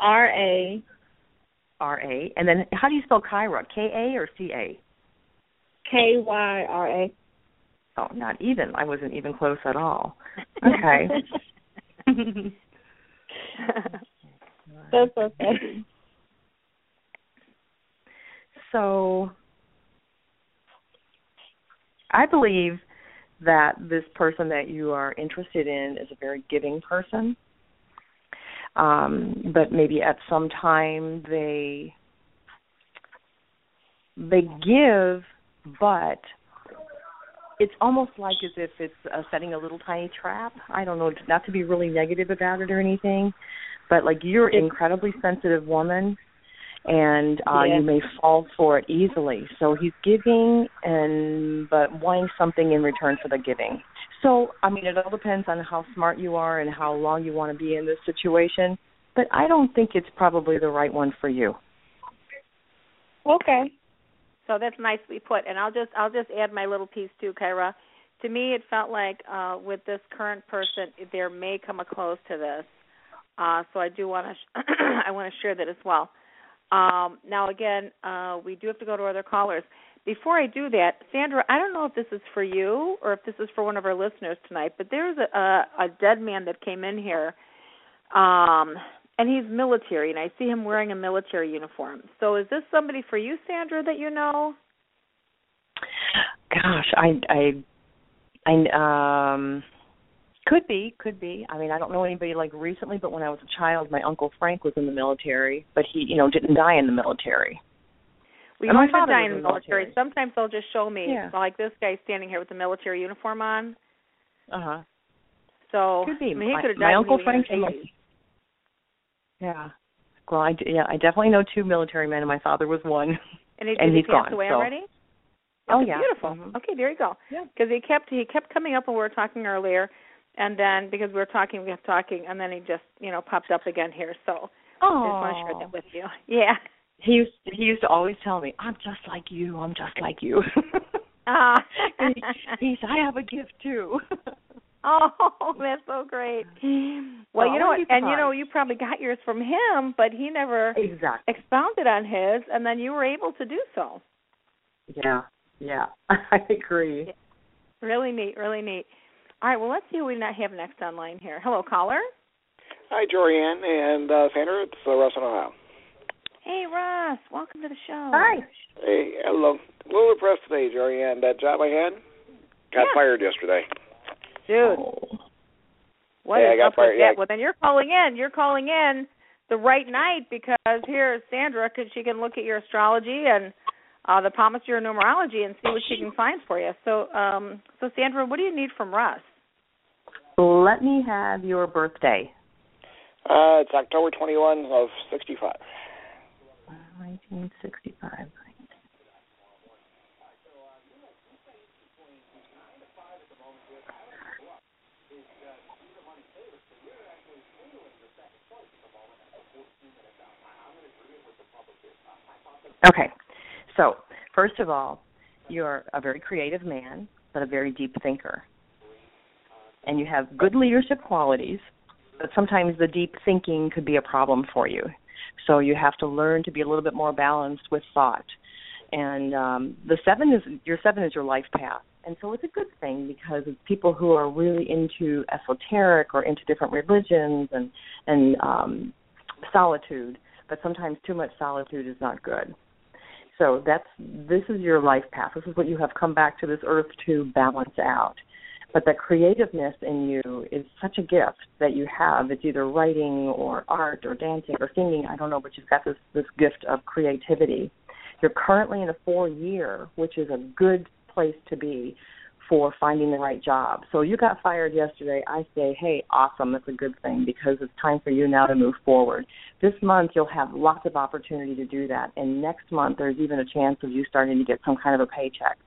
R A R A. And then how do you spell Kyra? K A or C A? K Y R A. Oh, not even. I wasn't even close at all. Okay. That's okay. So I believe that this person that you are interested in is a very giving person. Um, but maybe at some time they they give but it's almost like as if it's uh, setting a little tiny trap. I don't know, not to be really negative about it or anything, but like you're an incredibly sensitive woman and uh Yeah. you may fall for it easily. So he's giving and but wanting something in return for the giving. So, I mean, it all depends on how smart you are and how long you want to be in this situation, but I don't think it's probably the right one for you. Okay. So that's nicely put. And I'll just I'll just add my little piece too, Kyra. To me, it felt like uh, with this current person, there may come a close to this. Uh, so I do want to sh- I want to share that as well. Um, now again, uh, we do have to go to other callers. Before I do that, Sandra, I don't know if this is for you or if this is for one of our listeners tonight, but there's a, a, a dead man that came in here, um, and he's military, and I see him wearing a military uniform. So is this somebody for you, Sandra, that you know? Gosh, I I I um could be, could be. I mean, I don't know anybody like recently, but when I was a child, my uncle Frank was in the military, but he, you know, didn't die in the military. We my don't father die in the military. military. Sometimes they'll just show me, Yeah. like this guy standing here with the military uniform on. Uh huh. So Could be. I mean, he My- could have my died uncle he was Frank and my- 80. Yeah. Well, I yeah, I definitely know two military men, and my father was one. And, he, and he he's pass gone, away so- already? Oh yeah. beautiful. Mhm. Okay, there you go. Yeah. Because he kept he kept coming up when we were talking earlier, and then because we were talking, we kept talking, and then he just you know popped up again here. So I just want to share that with you. Yeah. He used he used to always tell me, "I'm just like you. I'm just like you." Ah. And he, he said, "I have a gift too." Oh, that's so great. Well, Well, you know what? And you know, you probably got yours from him, but he never exactly. expounded on his, and then you were able to do so. Yeah. Yeah. I agree. Really neat, really neat. All right, well, let's see who we not have next online here. Hello, caller. Hi, Jorianne and uh, Sandra. It's uh, Russ in Ohio. Hey, Ross. Welcome to the show. Hi. Hey, hello. A little impressed today, Jorianne. That job I had got Yeah. fired yesterday. dude. Oh. What Yeah, I is got up fired, with yeah. that? Well, then you're calling in. You're calling in the right night because here's Sandra, because she can look at your astrology and uh the palmistry numerology and see what she can find for you. So, um, so Sandra, what do you need from Russ? Let me have your birthday. Uh, it's October 21 of 65. 1965. Okay, so first of all, you're a very creative man, but a very deep thinker. And you have good leadership qualities, but sometimes the deep thinking could be a problem for you. So you have to learn to be a little bit more balanced with thought. And um, the seven is your seven is your life path, and so it's a good thing because people who are really into esoteric or into different religions and and um, solitude. But sometimes too much solitude is not good. So that's this is your life path. This is what you have come back to this earth to balance out. But the creativeness in you is such a gift that you have. It's either writing or art or dancing or singing. I don't know, but you've got this this gift of creativity. You're currently in a four year, which is a good place to be for finding the right job. So you got fired yesterday. I say, hey, awesome. That's a good thing because it's time for you now to move forward. This month you'll have lots of opportunity to do that, and next month there's even a chance of you starting to get some kind of a paycheck.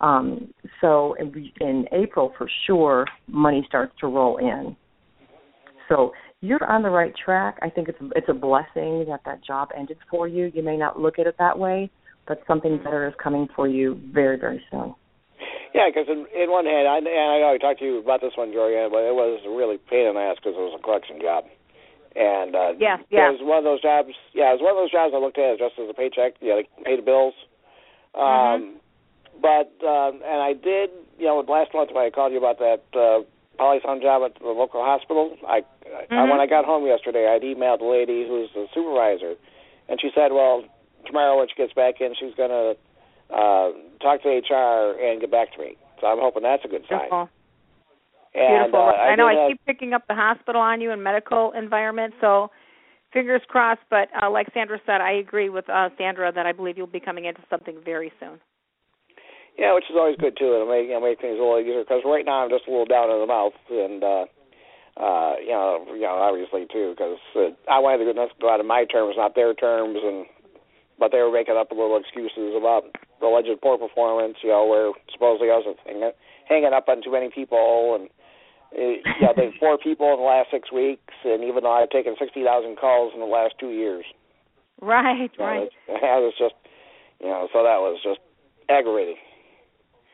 Um, so in, in April, for sure, money starts to roll in. So you're on the right track. I think it's it's a blessing that that job ended for you. You may not look at it that way, but something better is coming for you very very soon. Yeah, because in, in one hand, I, and I know I talked to you about this one, Jorianne, but it was a really pain in the ass because it was a collection job. And uh, yeah, yeah, it was one of those jobs. Yeah, it was one of those jobs I looked at just as a paycheck. Yeah, like pay the bills. Um, mm-hmm. But um, and I did, you know, last month when I called you about that uh, polyson job at the local hospital, I, mm-hmm. I when I got home yesterday, I'd emailed the lady who's the supervisor, and she said, well, tomorrow when she gets back in, she's gonna uh, talk to HR and get back to me. So I'm hoping that's a good sign. Beautiful. And, Beautiful. uh, I, I know I have- keep picking up the hospital on you and medical environment, so fingers crossed. But uh, like Sandra said, I agree with uh, Sandra that I believe you'll be coming into something very soon. Yeah, which is always good too. It'll make know, make things a little easier because right now I'm just a little down in the mouth, and uh, uh, you know, you know, obviously too, because uh, I wanted to go out of my terms, not their terms, and but they were making up a little excuses about the alleged poor performance. You know, where supposedly I was hanging, hanging up on too many people, and uh, you know, they four people in the last six weeks, and even though I've taken sixty thousand calls in the last two years, Right, know, right. it, it was just, you know, so that was just aggravating.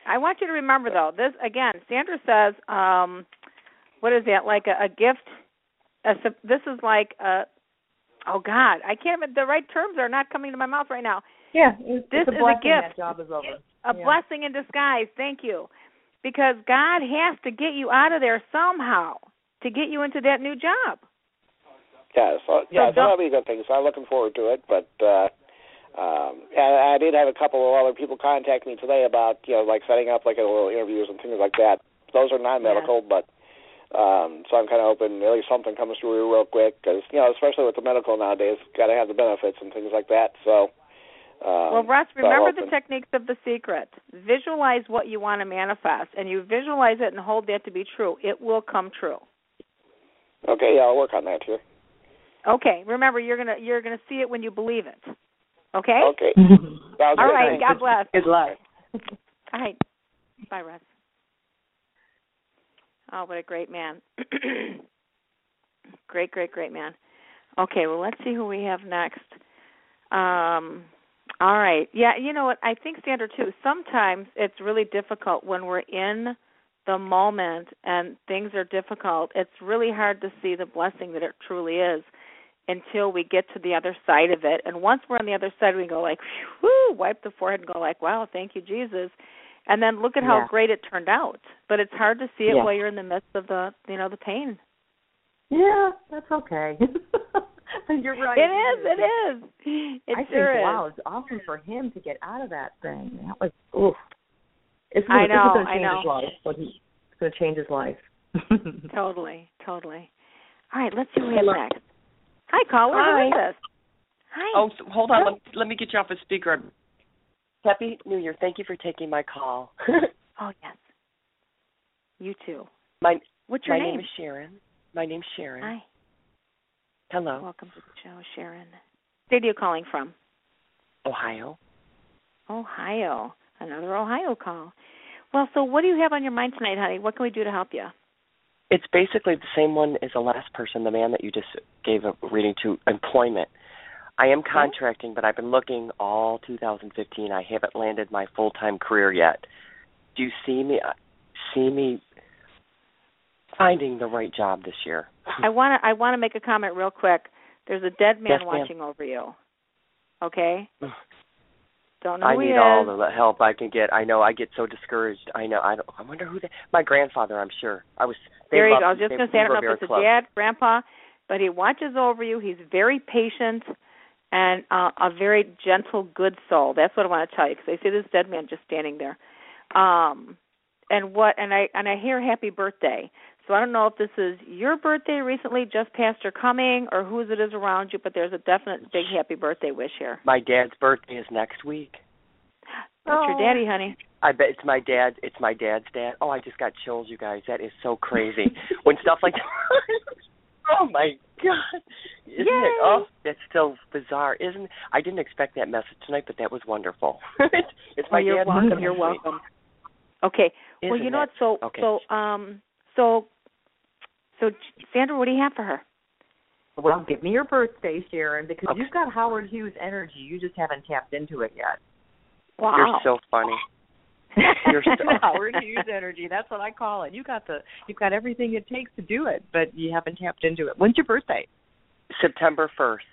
I want you to remember though, this again, Sandra says, um, what is that? Like a, a gift. A, this is like a. Oh God, I can't. The right terms are not coming to my mouth right now. Yeah, it's, This it's a is a gift. That job is over. A Yeah. blessing in disguise. Thank you, because God has to get you out of there somehow to get you into that new job. Yeah, so yeah, so don't- that'll be a good thing. So I'm looking forward to it. But uh um and I did have a couple of other people contact me today about, you know, like setting up like a little interviews and things like that. Those are non medical, but um so I'm kind of hoping at least something comes through real quick because you know, especially with the medical nowadays, got to have the benefits and things like that. So um, Well, Russ, so I'm remember the techniques of the secret. Visualize what you want to manifest, and you visualize it and hold that to be true. It will come true. Okay, yeah, I'll work on that too. Okay. Remember, you're gonna you're gonna see it when you believe it. Okay. Okay. Sounds All good. right. Thanks. God bless. Good luck. All right. Bye, Russ. Oh, what a great man. great, great, great man. Okay, well, let's see who we have next. Um, all right. Yeah, you know what? I think, Sandra, too, sometimes it's really difficult when we're in the moment and things are difficult. It's really hard to see the blessing that it truly is until we get to the other side of it. And once we're on the other side, we go like, whoo, wipe the forehead and go like, wow, thank you, Jesus. And then look at how Yeah. great it turned out. But it's hard to see it Yeah. while you're in the midst of the, you know, the pain. Yeah, that's okay. You're right. It is. It is. It I sure think is. wow, it's awesome for him to get out of that thing. That was oof. It's I gonna, know, This is I gonna change know. his life. But he, it's gonna change his life. Totally, totally. All right, let's see who we have next. Hi, caller. Who Hi. is this? Hi. Oh, so, hold on. Let, let me get you off the speaker. Happy New Year. Thank you for taking my call. Oh, yes. You too. my What's your my name? name is Sharon. My name's Sharon. Hi. Hello. Welcome to the show, Sharon. Where are you calling from? Ohio. Ohio. Another Ohio call. Well, so what do you have on your mind tonight, honey? What can we do to help you? It's basically the same one as the last person, the man that you just gave a reading to, employment. I am contracting, but I've been looking all 2015. I haven't landed my full-time career yet. Do you see me uh, see me finding the right job this year? I want to I want to make a comment real quick. There's a dead man Yes, ma'am. watching over you. Okay? Don't know I need is. all the help I can get. I know I get so discouraged. I know. I don't. I wonder who. The, my grandfather. I'm sure. I was. There you loved go. I was just going to say, I don't know if it's a dad, grandpa, but he watches over you. He's very patient and uh, a very gentle, good soul. That's what I want to tell you because I see this dead man just standing there. Um, and what? And I and I hear happy birthday. So I don't know if this is your birthday recently, just past or coming, or whose it is around you. But there's a definite big happy birthday wish here. My dad's birthday is next week. That's Oh. your daddy, honey. I bet it's my dad. It's my dad's dad. Oh, I just got chills, you guys. That is so crazy. when stuff like Oh my god. Isn't Yay. it? Oh, that's so bizarre, isn't? I didn't expect that message tonight, but that was wonderful. it's, my Oh, you're dad's welcome. You're welcome. Okay. well, Isn't you know it? what? So, Okay. so, um, so, so, Sandra, what do you have for her? Well, give me your birthday, Sharon, because Okay. you've got Howard Hughes energy. You just haven't tapped into it yet. Wow. You're so funny. You're so- Howard Hughes energy. That's what I call it. You got the you've got everything it takes to do it, but you haven't tapped into it. When's your birthday? September first,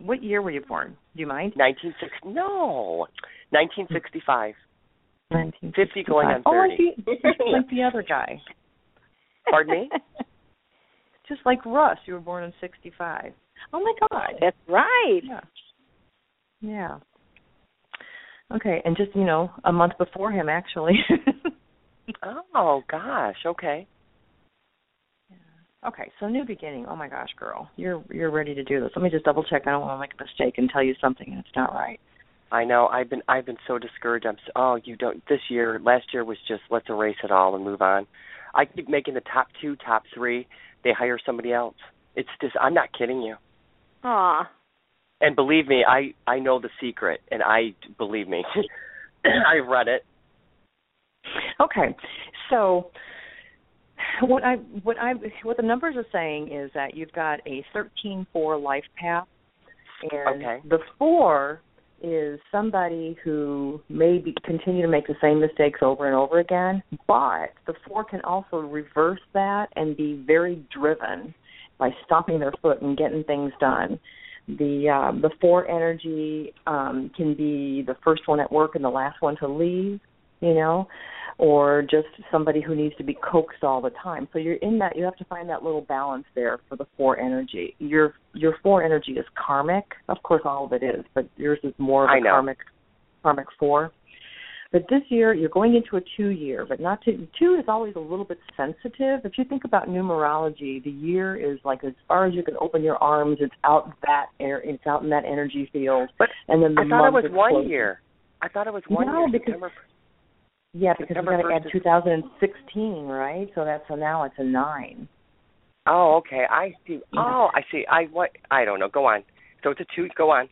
What year were you born? Do you mind? Nineteen sixty No, nineteen sixty five. Nineteen Fifty going on Oh, I see. Just like the other guy. Pardon me. Just like Russ, you were born in sixty five. Oh my God. That's right. Yeah. Yeah. Okay, and just you know, a month before him, actually. Oh gosh. Okay. okay, so new beginning. Oh my gosh, girl, you're you're ready to do this. Let me just double check. I don't want to make a mistake and tell you something and it's not right. I know. I've been I've been so discouraged. I'm so, oh you don't. This year, last year was just let's erase it all and move on. I keep making the top two, top three. They hire somebody else. It's just I'm not kidding you. Aw. And believe me, I I know the secret, and I believe me. I've read it. Okay, so what I what I what the numbers are saying is that you've got a thirteen four life path, and Okay. the four is somebody who may be, continue to make the same mistakes over and over again, but the four can also reverse that and be very driven by stomping their foot and getting things done. The um, the four energy um, can be the first one at work and the last one to leave, you know, or just somebody who needs to be coaxed all the time. So you're in that you have to find that little balance there for the four energy. Your your four energy is karmic, of course all of it is, but yours is more of a karmic karmic four. But this year you're going into a two year, but not to two is always a little bit sensitive. If you think about numerology, the year is like as far as you can open your arms, it's out that air it's out in that energy field. But and then the I thought it was one closing. year. I thought it was one No, year. because- September Yeah, because September we're going to add 2016, right? So that's so now it's a nine. Oh, okay. I see. Oh, I see. I what? I don't know. Go on. So it's a two. Go on.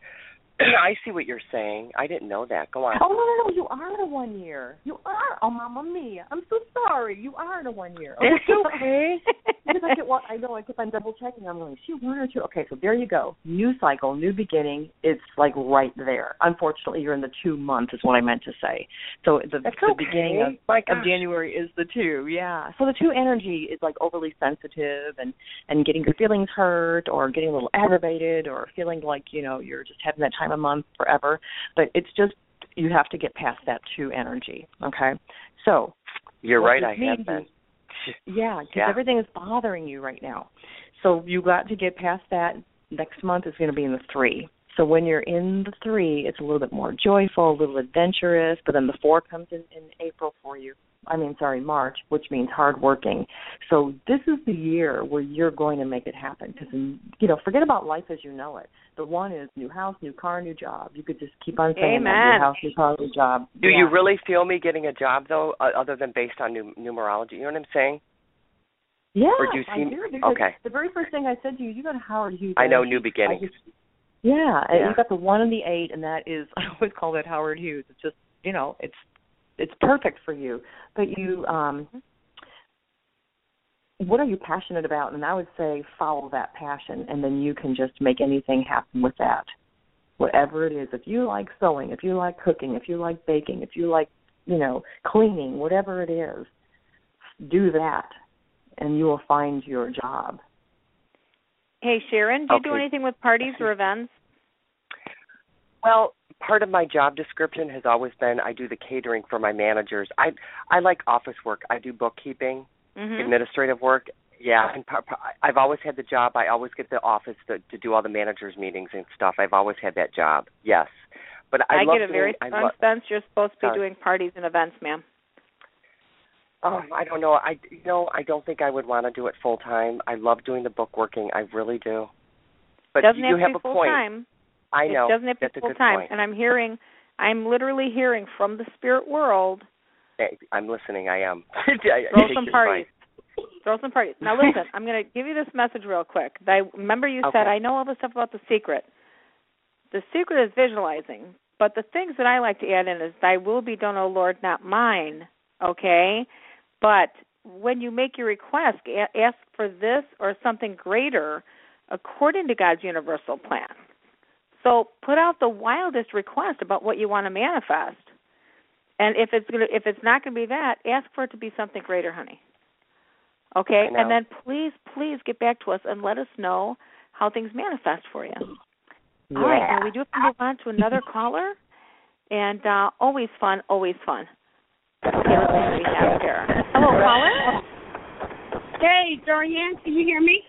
I see what you're saying. I didn't know that. Go on. Oh no, no, no! You are in a one year. You are. Oh, Mamma Mia! I'm so sorry. You are in a one year. It's okay. because I get what I know. I keep on double checking. I'm going. She one or two? Okay, so there you go. New cycle, new beginning. It's like right there. Unfortunately, you're in the two month. Is what I meant to say. So the, That's the okay. beginning of of. January is the two, yeah. So the two energy is like overly sensitive and and getting your feelings hurt or getting a little aggravated or feeling like you know you're just having that time of month forever. But it's just you have to get past that two energy. Okay, so You're right. I have been. yeah, because Yeah. everything is bothering you right now. So you got to get past that. Next month is going to be in the three. So when you're in the three, it's a little bit more joyful, a little adventurous. But then the four comes in in April for you. I mean, sorry, March, which means hardworking. So this is the year where you're going to make it happen. Because you know, forget about life as you know it. The one is new house, new car, new job. You could just keep on saying that, Amen. new house, new car, new job. Do Yeah. you really feel me getting a job though, uh, other than based on numerology? You know what I'm saying? Yeah, Or do you I do okay. The very first thing I said to you, you got a Howard Hughes. I know new beginnings. Just- Yeah, Yeah. you've got the one and the eight, and that is I always call that Howard Hughes. It's just you know, it's it's perfect for you. But you, um what are you passionate about? And I would say follow that passion, and then you can just make anything happen with that. Whatever it is, if you like sewing, if you like cooking, if you like baking, if you like you know cleaning, whatever it is, do that, and you will find your job. Hey, Sharon, do you do anything with parties or events? Well, part of my job description has always been I do the catering for my managers. I I like office work. I do bookkeeping, hmm administrative work. Yeah, and I've always had the job. I always get the office to to do all the managers meetings and stuff. I've always had that job. Yes, but I, I, get a very doing, lo- sense you're supposed to be Sorry. doing parties and events, ma'am. Oh, I don't know. I you know I don't think I would want to do it full time. I love doing the bookworking. I really do. But doesn't you have have to be a full point. time. I know. It doesn't have to That's be full time. point. And I'm hearing, I'm literally hearing from the spirit world. Hey, I'm listening. I am. I, Throw some parties. advice. Throw some parties. Now listen, I'm going to give you this message real quick. I remember you said I know all the stuff about the secret. The secret is visualizing, but the things that I like to add in is "Thy will be done, O Lord, not mine." Okay, but when you make your request, ask for this or something greater, according to God's universal plan. So put out the wildest request about what you want to manifest, and if it's gonna, if it's not going to be that, ask for it to be something greater, honey. Okay, and then please, please get back to us and let us know how things manifest for you. Yeah. All right, now we do have to move on to another caller, and uh, always fun, always fun. Okay, let's see what we have here. Hello, caller. Hey, Jorianne, can you hear me?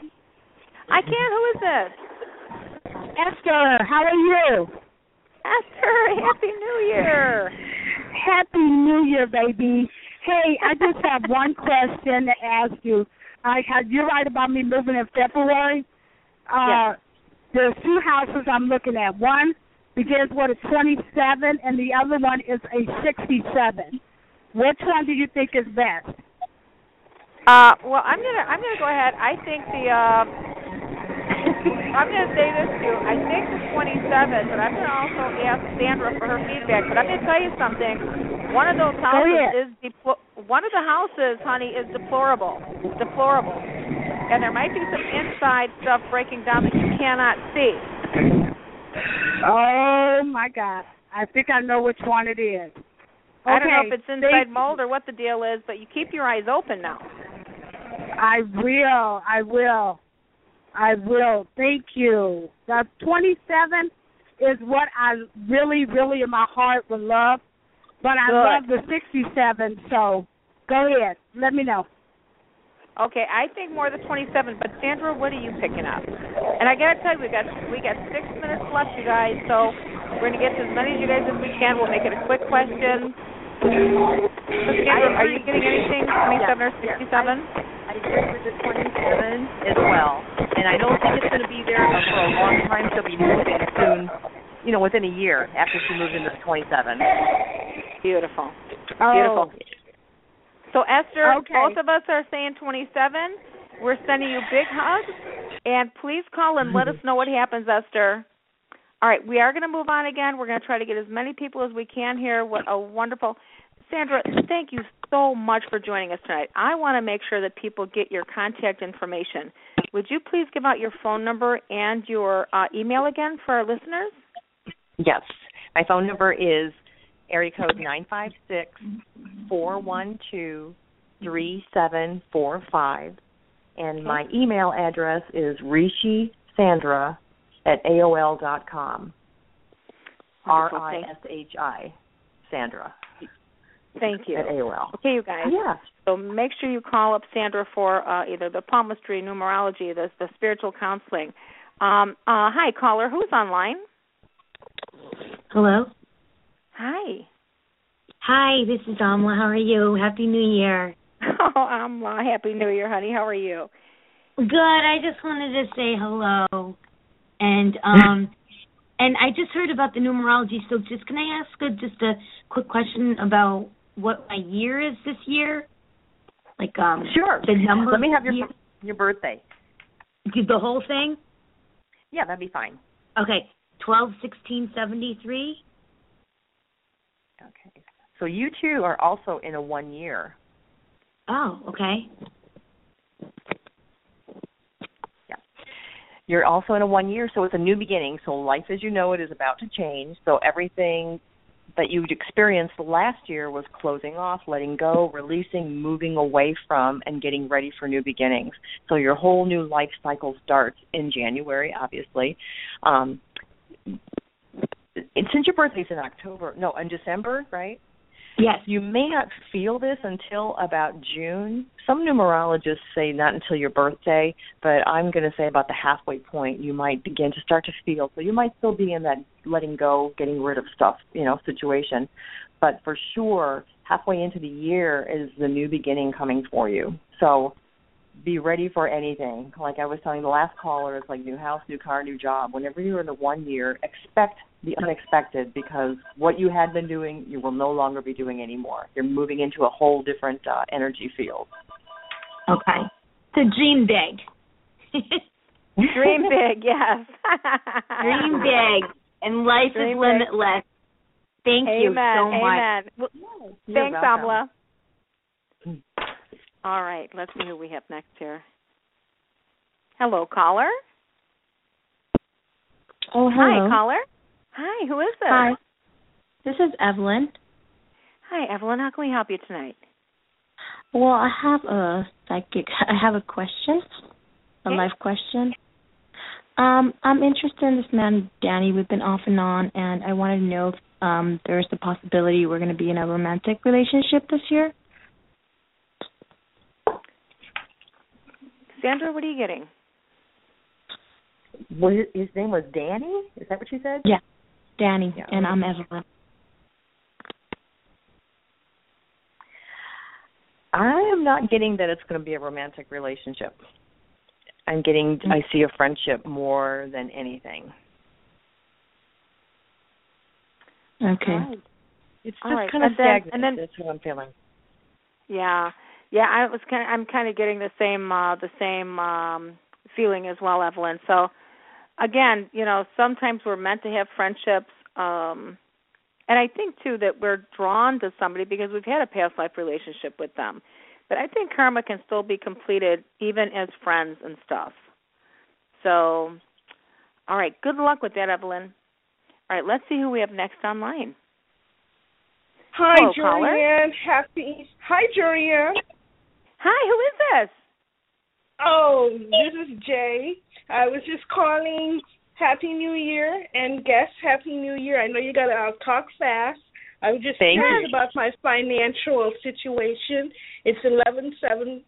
I can. Who is this? Esther, how are you? Esther. Happy New Year. Happy New Year, baby. Hey, I just have one question to ask you. I had you're right about me moving in February. Uh there's two houses I'm looking at. One begins with a twenty seven and the other one is a sixty seven. Which one do you think is best? Uh, well, I'm gonna I'm gonna go ahead. I think the uh, I'm gonna say this too. I think the 27, but I'm gonna also ask Sandra for her feedback. But I'm gonna tell you something. One of those houses is deplo- one of the houses, honey, is deplorable. Deplorable. And there might be some inside stuff breaking down that you cannot see. Oh my God. I think I know which one it is. I don't know if it's inside thank- mold or what the deal is, but you keep your eyes open now. I will. I will. I will. Thank you. The 27 is what I really, really in my heart would love, but I Good. love the 67. So go ahead. Let me know. Okay, I think more the 27. But Sandra, what are you picking up? And I gotta tell you, we got we got six minutes left, you guys. So we're gonna get to as many of you guys as we can. We'll make it a quick question. So Sandra, are you getting anything? 27 or 67? I agree with the 27 as well. And I don't think it's going to be there for a long time. She'll be moving soon, you know, within a year after she moves into the 27. Beautiful. Oh, Beautiful. So Esther, Okay. both of us are saying 27. We're sending you big hugs, and please call and let us know what happens, Esther. All right, we are going to move on again. We're going to try to get as many people as we can here. What a wonderful, Sandra! Thank you so much for joining us tonight. I want to make sure that people get your contact information. Would you please give out your phone number and your uh, email again for our listeners? Yes. My phone number is area code nine five six four one two three seven four five, and my email address is rishi sandra at aol dot com. R Wonderful. I Thank- S H I Sandra Thank you. at AOL. Okay, you guys. Yes. So make sure you call up Sandra for uh, either the palmistry, numerology, the, the spiritual counseling. Um, uh, hi, caller. Who's online? Hello. Hi. Hi, this is Amla. How are you? Happy New Year. Oh, I'm uh, happy New Year, honey. How are you? Good. I just wanted to say hello, and um, and I just heard about the numerology. So, just can I ask a, just a quick question about what my year is this year? Like um, Sure. the number. Let me have your year, your birthday. the whole thing. Yeah, that'd be fine. Okay. twelve sixteen seventy three. Okay. So you two are also in a one year. Oh, okay. Yeah. You're also in a one year, so it's a new beginning. So life as you know it is about to change. So everything that you'd experienced last year was closing off, letting go, releasing, moving away from, and getting ready for new beginnings. So your whole new life cycle starts in January, obviously. Um, since your birthday's in October, no, in December, right? Yes. You may not feel this until about June. Some numerologists say not until your birthday, but I'm going to say about the halfway point you might begin to start to feel. So you might still be in that letting go, getting rid of stuff, you know, situation. But for sure, halfway into the year is the new beginning coming for you. So be ready for anything. Like I was telling the last caller, it's like new house, new car, new job. Whenever you're in the one year, expect the unexpected because what you had been doing, you will no longer be doing anymore. You're moving into a whole different uh, energy field. Okay. So dream big. Dream big, yes. dream big, and life Dream is big. limitless. Thank you Amen. so much. Amen. Well, Thanks, welcome. Amla. All right, let's see who we have next here. Hello, caller. Oh, hello. Hi, caller. Hi, who is this? Hi. This is Evelyn. Hi, Evelyn. How can we help you tonight? Well, I have a psychic. I have a question, a Okay. life question. Um, I'm interested in this man, Danny. We've been off and on, and I wanted to know if um, there's the possibility we're going to be in a romantic relationship this year. Sandra, what are you getting? Was it, his name was Danny? Is that what you said? Yeah, Danny, Yeah. and I'm Evelyn. I am not getting that it's going to be a romantic relationship. I'm getting mm-hmm. I see a friendship more than anything. Okay. All right. It's just right, kind of and then- stagnant. and then- That's what I'm feeling. Yeah, yeah. I was kind. Of, I'm kind of getting the same uh, the same um, feeling as well, Evelyn. So, again, you know, sometimes we're meant to have friendships, um, and I think too that we're drawn to somebody because we've had a past life relationship with them. But I think karma can still be completed even as friends and stuff. So, all right. Good luck with that, Evelyn. All right. Let's see who we have next online. Hi, Hello, caller. Jorianne. Happy. Hi, Jorianne. Hi. Who is this? Oh, this is Jay. I was just calling. Happy New Year, and guess Happy New Year. I know you got to uh, talk fast. I'm just Thank curious you. about my financial situation. It's eleven seven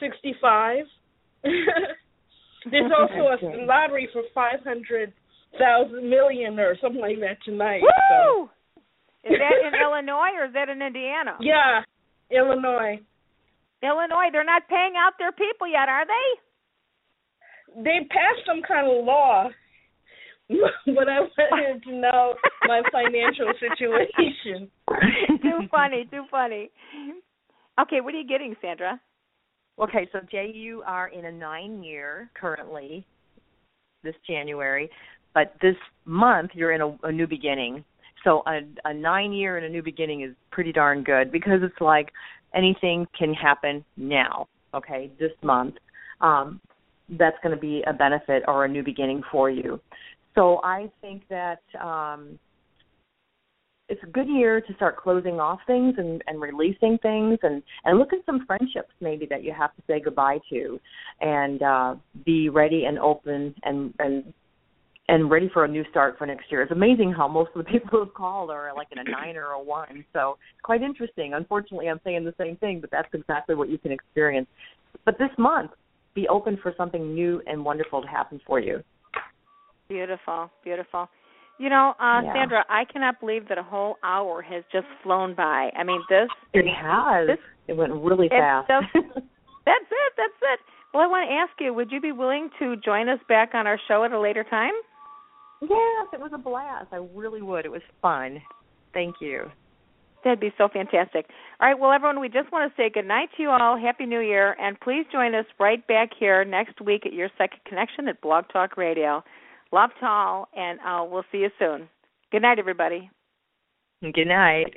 sixty five. There's also a lottery for five hundred thousand million or something like that tonight. So. Is that in Illinois or is that in Indiana? Yeah, Illinois. Illinois, they're not paying out their people yet, are they? They passed some kind of law, but I wanted to know my financial situation. too funny, too funny. Okay, what are you getting, Sandra? Okay, so Jay, you are in a nine year currently this January, but this month you're in a, a new beginning. So a, a nine year and a new beginning is pretty darn good because it's like anything can happen now. Okay, this month, um, that's going to be a benefit or a new beginning for you. So I think that um, it's a good year to start closing off things and, and releasing things and, and look at some friendships maybe that you have to say goodbye to and uh, be ready and open and, and and ready for a new start for next year. It's amazing how most of the people who've called are like in a nine or a one. So it's quite interesting. Unfortunately I'm saying the same thing, but that's exactly what you can experience. But this month, be open for something new and wonderful to happen for you. Beautiful, beautiful. You know, uh Yeah. Sandra, I cannot believe that a whole hour has just flown by. I mean, this It has. This- it went really fast. just- that's it, that's it. Well, I want to ask you, would you be willing to join us back on our show at a later time? Yes, it was a blast. I really would. It was fun. Thank you. That'd be so fantastic. All right, well, everyone, we just want to say good night to you all. Happy New Year, and please join us right back here next week at Your Second Connection at Blog Talk Radio. Love to all, and uh, we'll see you soon. Good night, everybody. Good night.